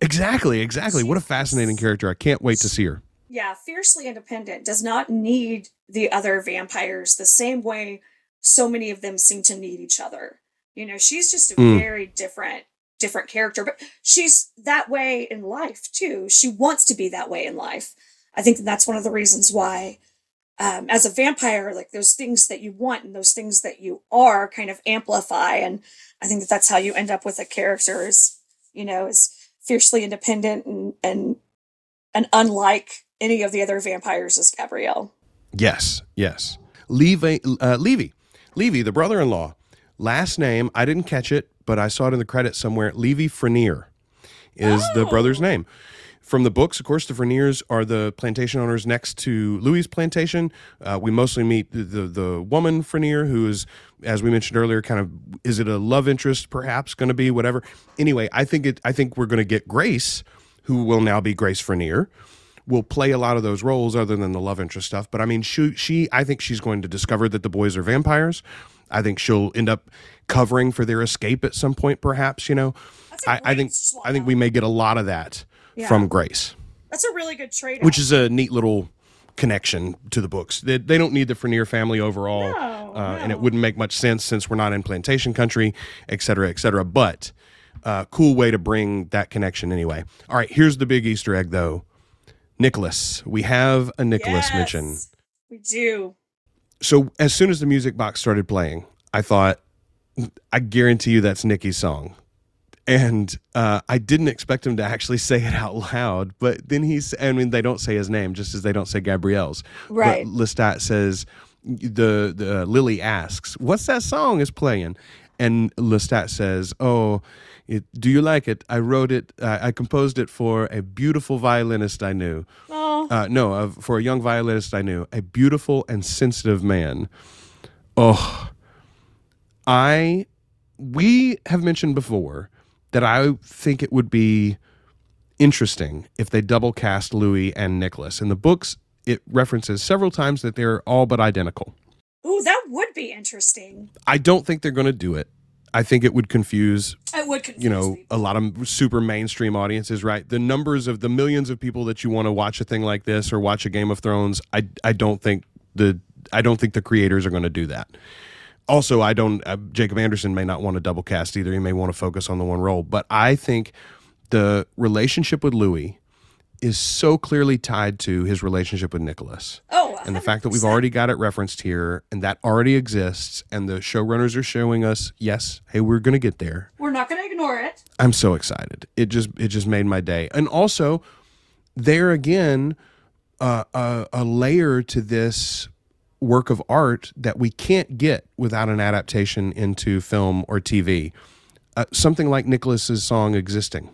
exactly, exactly. What a fascinating character. I can't wait to see her. yeah, fiercely independent, does not need the other vampires the same way so many of them seem to need each other. You know, she's just a Mm. very different different character, but she's that way in life too. She wants to be that way in life. I think that's one of the reasons why um, as a vampire, like those things that you want and those things that you are kind of amplify. And I think that that's how you end up with a character is, you know, is fiercely independent and, and, and unlike any of the other vampires is Gabrielle. Yes, yes. Levy, uh, Levy, Levy, the brother-in-law. Last name, I didn't catch it, but I saw it in the credits somewhere. Levy Freniere is the brother's Oh. name. From the books, of course, the Frenieres are the plantation owners next to Louis' plantation. Uh, we mostly meet the, the the woman Freniere, who is, as we mentioned earlier, kind of is it a love interest, perhaps going to be whatever. Anyway, I think it. I think we're going to get Grace, who will now be Grace Freniere will play a lot of those roles other than the love interest stuff. But I mean, she, she I think she's going to discover that the boys are vampires. I think she'll end up covering for their escape at some point, perhaps. You know, I, I think swap I think we may get a lot of that Yeah. from Grace, That's a really good trade. which is a neat little connection to the books. They, they don't need the Freniere family overall, No, uh, and it wouldn't make much sense since we're not in plantation country, et cetera, et cetera. But uh, cool way to bring that connection anyway. All right, here's the big Easter egg though. Nicholas. We have a Nicholas mention. We do. So as soon as the music box started playing, I thought, I guarantee you that's Nicky's song. And uh, I didn't expect him to actually say it out loud, but then he's, I mean, they don't say his name, just as they don't say Gabrielle's. Right. But Lestat says, the, the Lily asks, what's that song is playing? And Lestat says, oh, it, do you like it? I wrote it, uh, I composed it for a beautiful violinist I knew. Oh, Uh, no, uh, for a young violinist I knew, a beautiful and sensitive man. Oh, I, we have mentioned before that I think it would be interesting if they double cast Louis and Nicholas. In the books, it references several times that they're all but identical. Ooh, that would be interesting. I don't think they're going to do it. I think it would confuse It would confuse you know me. a lot of super mainstream audiences right the numbers of the millions of people that you want to watch a thing like this or watch a game of thrones i i don't think the i don't think the creators are going to do that also i don't uh, jacob anderson may not want to double cast either he may want to focus on the one role but i think the relationship with louis is so clearly tied to his relationship with nicholas Oh, and the fact that we've already got it referenced here and that already exists and the showrunners are showing us yes hey we're going to get there we're not going to ignore it. I'm so excited. It just it just made my day. And also, there again, uh, a, a layer to this work of art that we can't get without an adaptation into film or TV. Uh, something like Nicholas's song "Existing."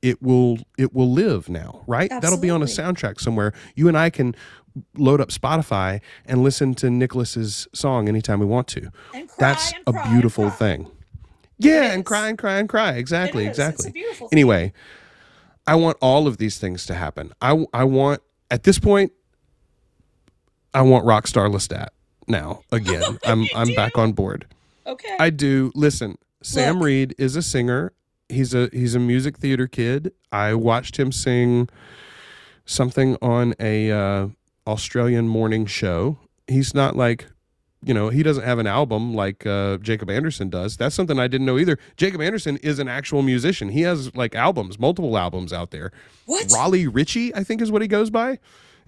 It will it will live now, right? That'll be on a soundtrack somewhere. You and I can load up Spotify and listen to Nicholas's song anytime we want to. That's a cry beautiful thing. Yeah, and cry and cry and cry. Exactly, It is. It's a exactly. Anyway, I want all of these things to happen. I I want at this point I want Rockstar Lestat now again. *laughs* I'm I'm back on board. Okay. I do. Listen, Sam Look. Reid is a singer. He's a he's a music theater kid. I watched him sing something on a uh, Australian morning show. He's not like you know he doesn't have an album like uh, Jacob Anderson does. That's something I didn't know either. Jacob Anderson is an actual musician. He has like albums, multiple albums out there. what? Raleigh Ritchie, I think, is what he goes by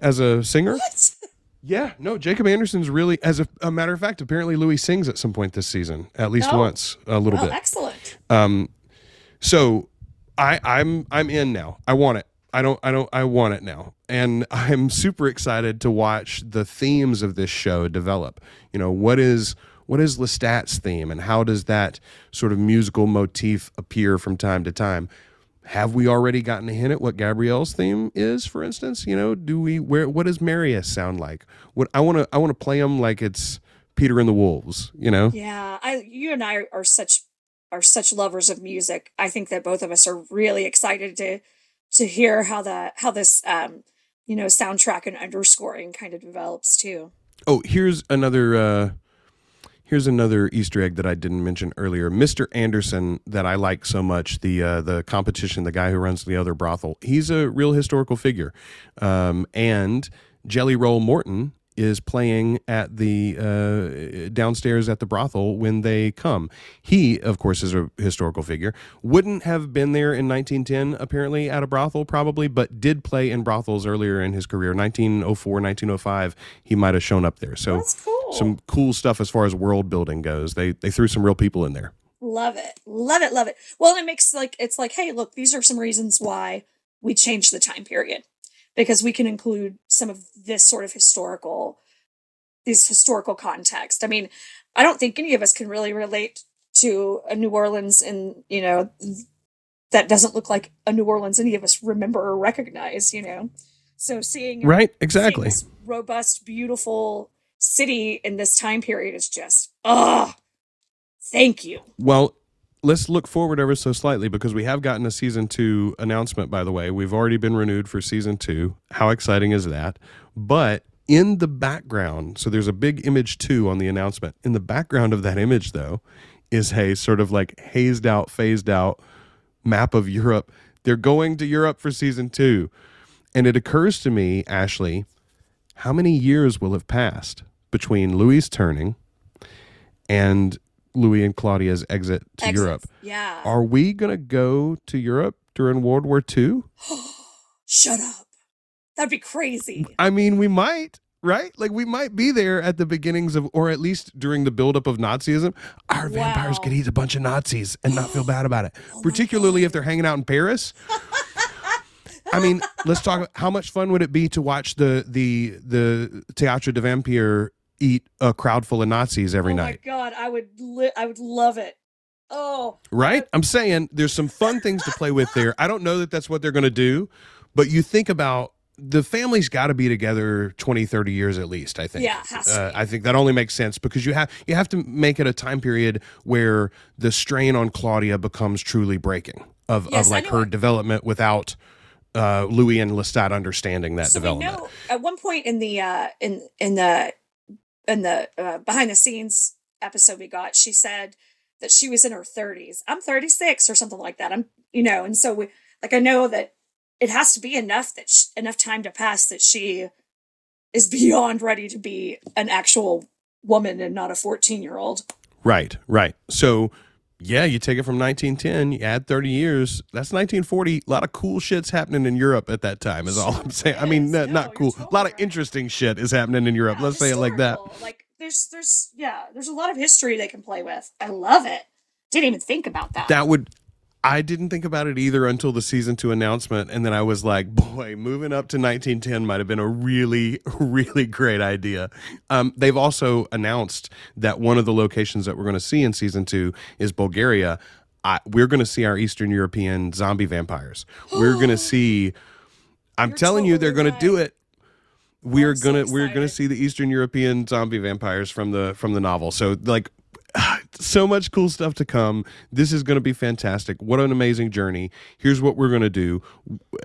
as a singer. What? *laughs* Yeah, no, Jacob Anderson's really, as a, a matter of fact, apparently Louis sings at some point this season, at least Oh. once, a little Well, bit. excellent. Um, so I, I'm, I'm in now. I want it. I don't, I don't, I want it now, and *laughs* I'm super excited to watch the themes of this show develop. You know, what is, what is Lestat's theme, and how does that sort of musical motif appear from time to time? Have we already gotten a hint at what Gabrielle's theme is, for instance? You know, do we where what does Marius sound like? What I want to I want to play him like it's Peter and the Wolves, you know? Yeah, I you and I are such are such lovers of music. I think that both of us are really excited to to hear how the how this um you know soundtrack and underscoring kind of develops too. Oh, here's another uh here's another Easter egg that I didn't mention earlier. Mr. Anderson that I like so much, the uh the competition, the guy who runs the other brothel. He's a real historical figure. Um and Jelly Roll Morton is playing at the uh, downstairs at the brothel when they come. He, of course, is a historical figure. Wouldn't have been there in 1910, apparently, at a brothel, probably, but did play in brothels earlier in his career. 1904, 1905, he might have shown up there. So That's cool. Some cool stuff as far as world building goes. They they threw some real people in there. Love it. Love it. Love it. Well, it makes like it's like, hey, look, these are some reasons why we changed the time period. Because we can include some of this sort of historical this historical context. I mean, I don't think any of us can really relate to a New Orleans in, you know, that doesn't look like a New Orleans any of us remember or recognize, you know. So seeing Right? seeing Exactly. this robust, beautiful city in this time period is just, oh, thank you. Well, let's look forward ever so slightly because we have gotten a season two announcement, by the way. We've already been renewed for season two. How exciting is that? But in the background, so there's a big image two on the announcement. In the background of that image, though, is a sort of like hazed out, phased out map of Europe. They're going to Europe for season two. And it occurs to me, Ashley, how many years will have passed between Louis turning and Louis and Claudia's exit to Exit. Europe? Yeah. Are we going to go to Europe during World War II? *gasps* Shut up. That'd be crazy. I mean, we might, right? Like, we might be there at the beginnings of, or at least during the buildup of Nazism. Our vampires could eat a bunch of Nazis and not feel bad about it, *gasps* Oh particularly if they're hanging out in Paris. I mean, *laughs* let's talk. How much fun would it be to watch the the the Théâtre de Vampire eat a crowd full of Nazis every night. oh night? my god, I would li- I would love it. Oh, Right? I'm saying there's some fun things to play with there. I don't know that that's what they're going to do, but you think about the family's got to be together 20 30 years at least i think Yeah, uh, i think that only makes sense because you have you have to make it a time period where the strain on claudia becomes truly breaking of, Yes, of like her development without uh, Louis and Lestat understanding that so development. we know at one point in the uh, in in the in the uh, behind the scenes episode we got, she said that she was in her 30s. I'm 36 or something like that. I'm you know, and so we like I know that it has to be enough that sh- enough time to pass that she is beyond ready to be an actual woman and not a 14 year old. Right, right. So, yeah, you take it from 1910, you add 30 years. That's 1940. A lot of cool shit's happening in Europe at that time, is all I'm saying. I mean, not, no, not cool. totally a lot of right. interesting shit is happening in Europe. Yeah, Let's say it like that. Like there's there's yeah, there's a lot of history they can play with. I love it. Didn't even think about that. That would. I didn't think about it either until the season two announcement, and then I was like, "Boy, moving up to 1910 might have been a really, *laughs* really great idea." Um, they've also announced that one of the locations that we're going to see in season two is Bulgaria. I, we're going to see our Eastern European zombie vampires. We're going *gasps* to see. I'm You're telling you, they're totally going to do it. We're I'm so gonna we're gonna see the Eastern European zombie vampires from the from the novel. So like *sighs* so much cool stuff to come. This is going to be fantastic. What an amazing journey. Here's what we're going to do.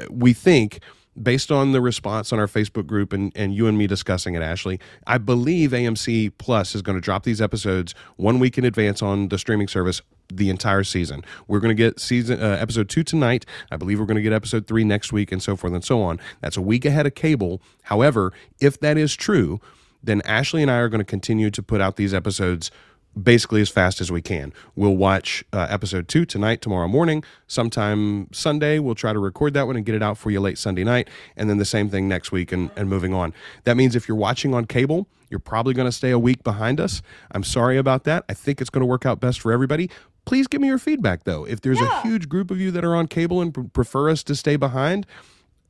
We think based on the response on our Facebook group and, and you and me discussing it, Ashley, I believe AMC Plus is going to drop these episodes one week in advance on the streaming service the entire season. We're going to get season uh, episode 2 tonight. I believe we're going to get episode 3 next week and so forth and so on. That's a week ahead of cable. However, if that is true, then Ashley and I are going to continue to put out these episodes basically as fast as we can. We'll watch uh, episode two tonight, tomorrow morning, sometime Sunday. We'll try to record that one and get it out for you late Sunday night. And then the same thing next week and, and moving on. That means if you're watching on cable, you're probably going to stay a week behind us. I'm sorry about that. I think it's going to work out best for everybody. Please give me your feedback though. If there's a huge group of you that are on cable and pr- prefer us to stay behind,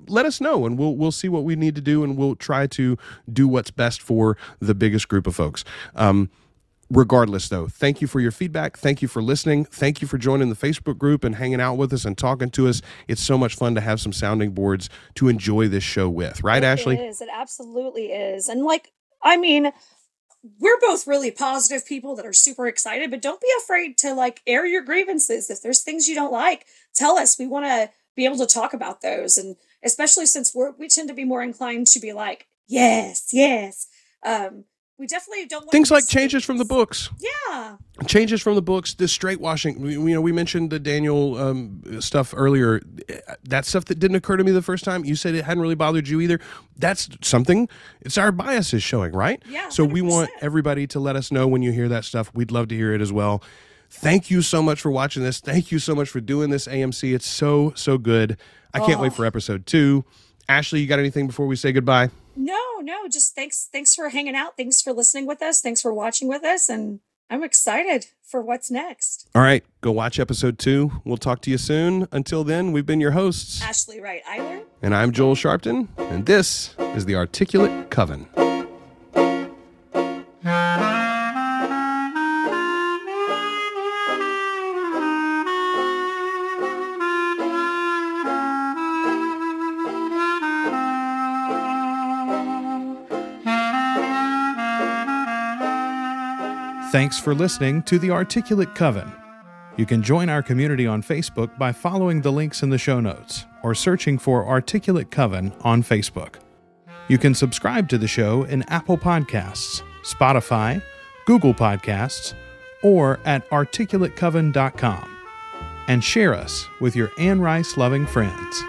let us know and we'll we'll see what we need to do and we'll try to do what's best for the biggest group of folks. Um, regardless though thank you for your feedback thank you for listening thank you for joining the facebook group and hanging out with us and talking to us it's so much fun to have some sounding boards to enjoy this show with right ashley It is. It absolutely is. And like, I mean, we're both really positive people that are super excited, but don't be afraid to like air your grievances. If there's things you don't like, tell us. We want to be able to talk about those. And especially since we're, we tend to be more inclined to be like, yes, yes. Um, we definitely don't things like changes from the books. Yeah. changes from the books the straight washing. We, you know we mentioned the daniel um, stuff earlier. That stuff that didn't occur to me the first time you said it hadn't really bothered you either. That's something it's our biases showing right? Yeah, so we want everybody to let us know when you hear that stuff. We'd love to hear it as well. Thank you so much for watching this. Thank you so much for doing this amc it's so so good. I can't wait Oh. for episode two. Ashley you got anything before we say goodbye No, no, just thanks thanks for hanging out. Thanks for listening with us. Thanks for watching with us and I'm excited for what's next. all right go watch episode two we'll talk to you soon until then we've been your hosts Ashley Wright Eiler. And I'm Joel Sharpton, and this is the Articulate Coven. Thanks for listening to The Articulate Coven. You can join our community on Facebook by following the links in the show notes or searching for Articulate Coven on Facebook. You can subscribe to the show in Apple Podcasts, Spotify, Google Podcasts, or at articulatecoven.com. And share us with your Anne Rice loving friends.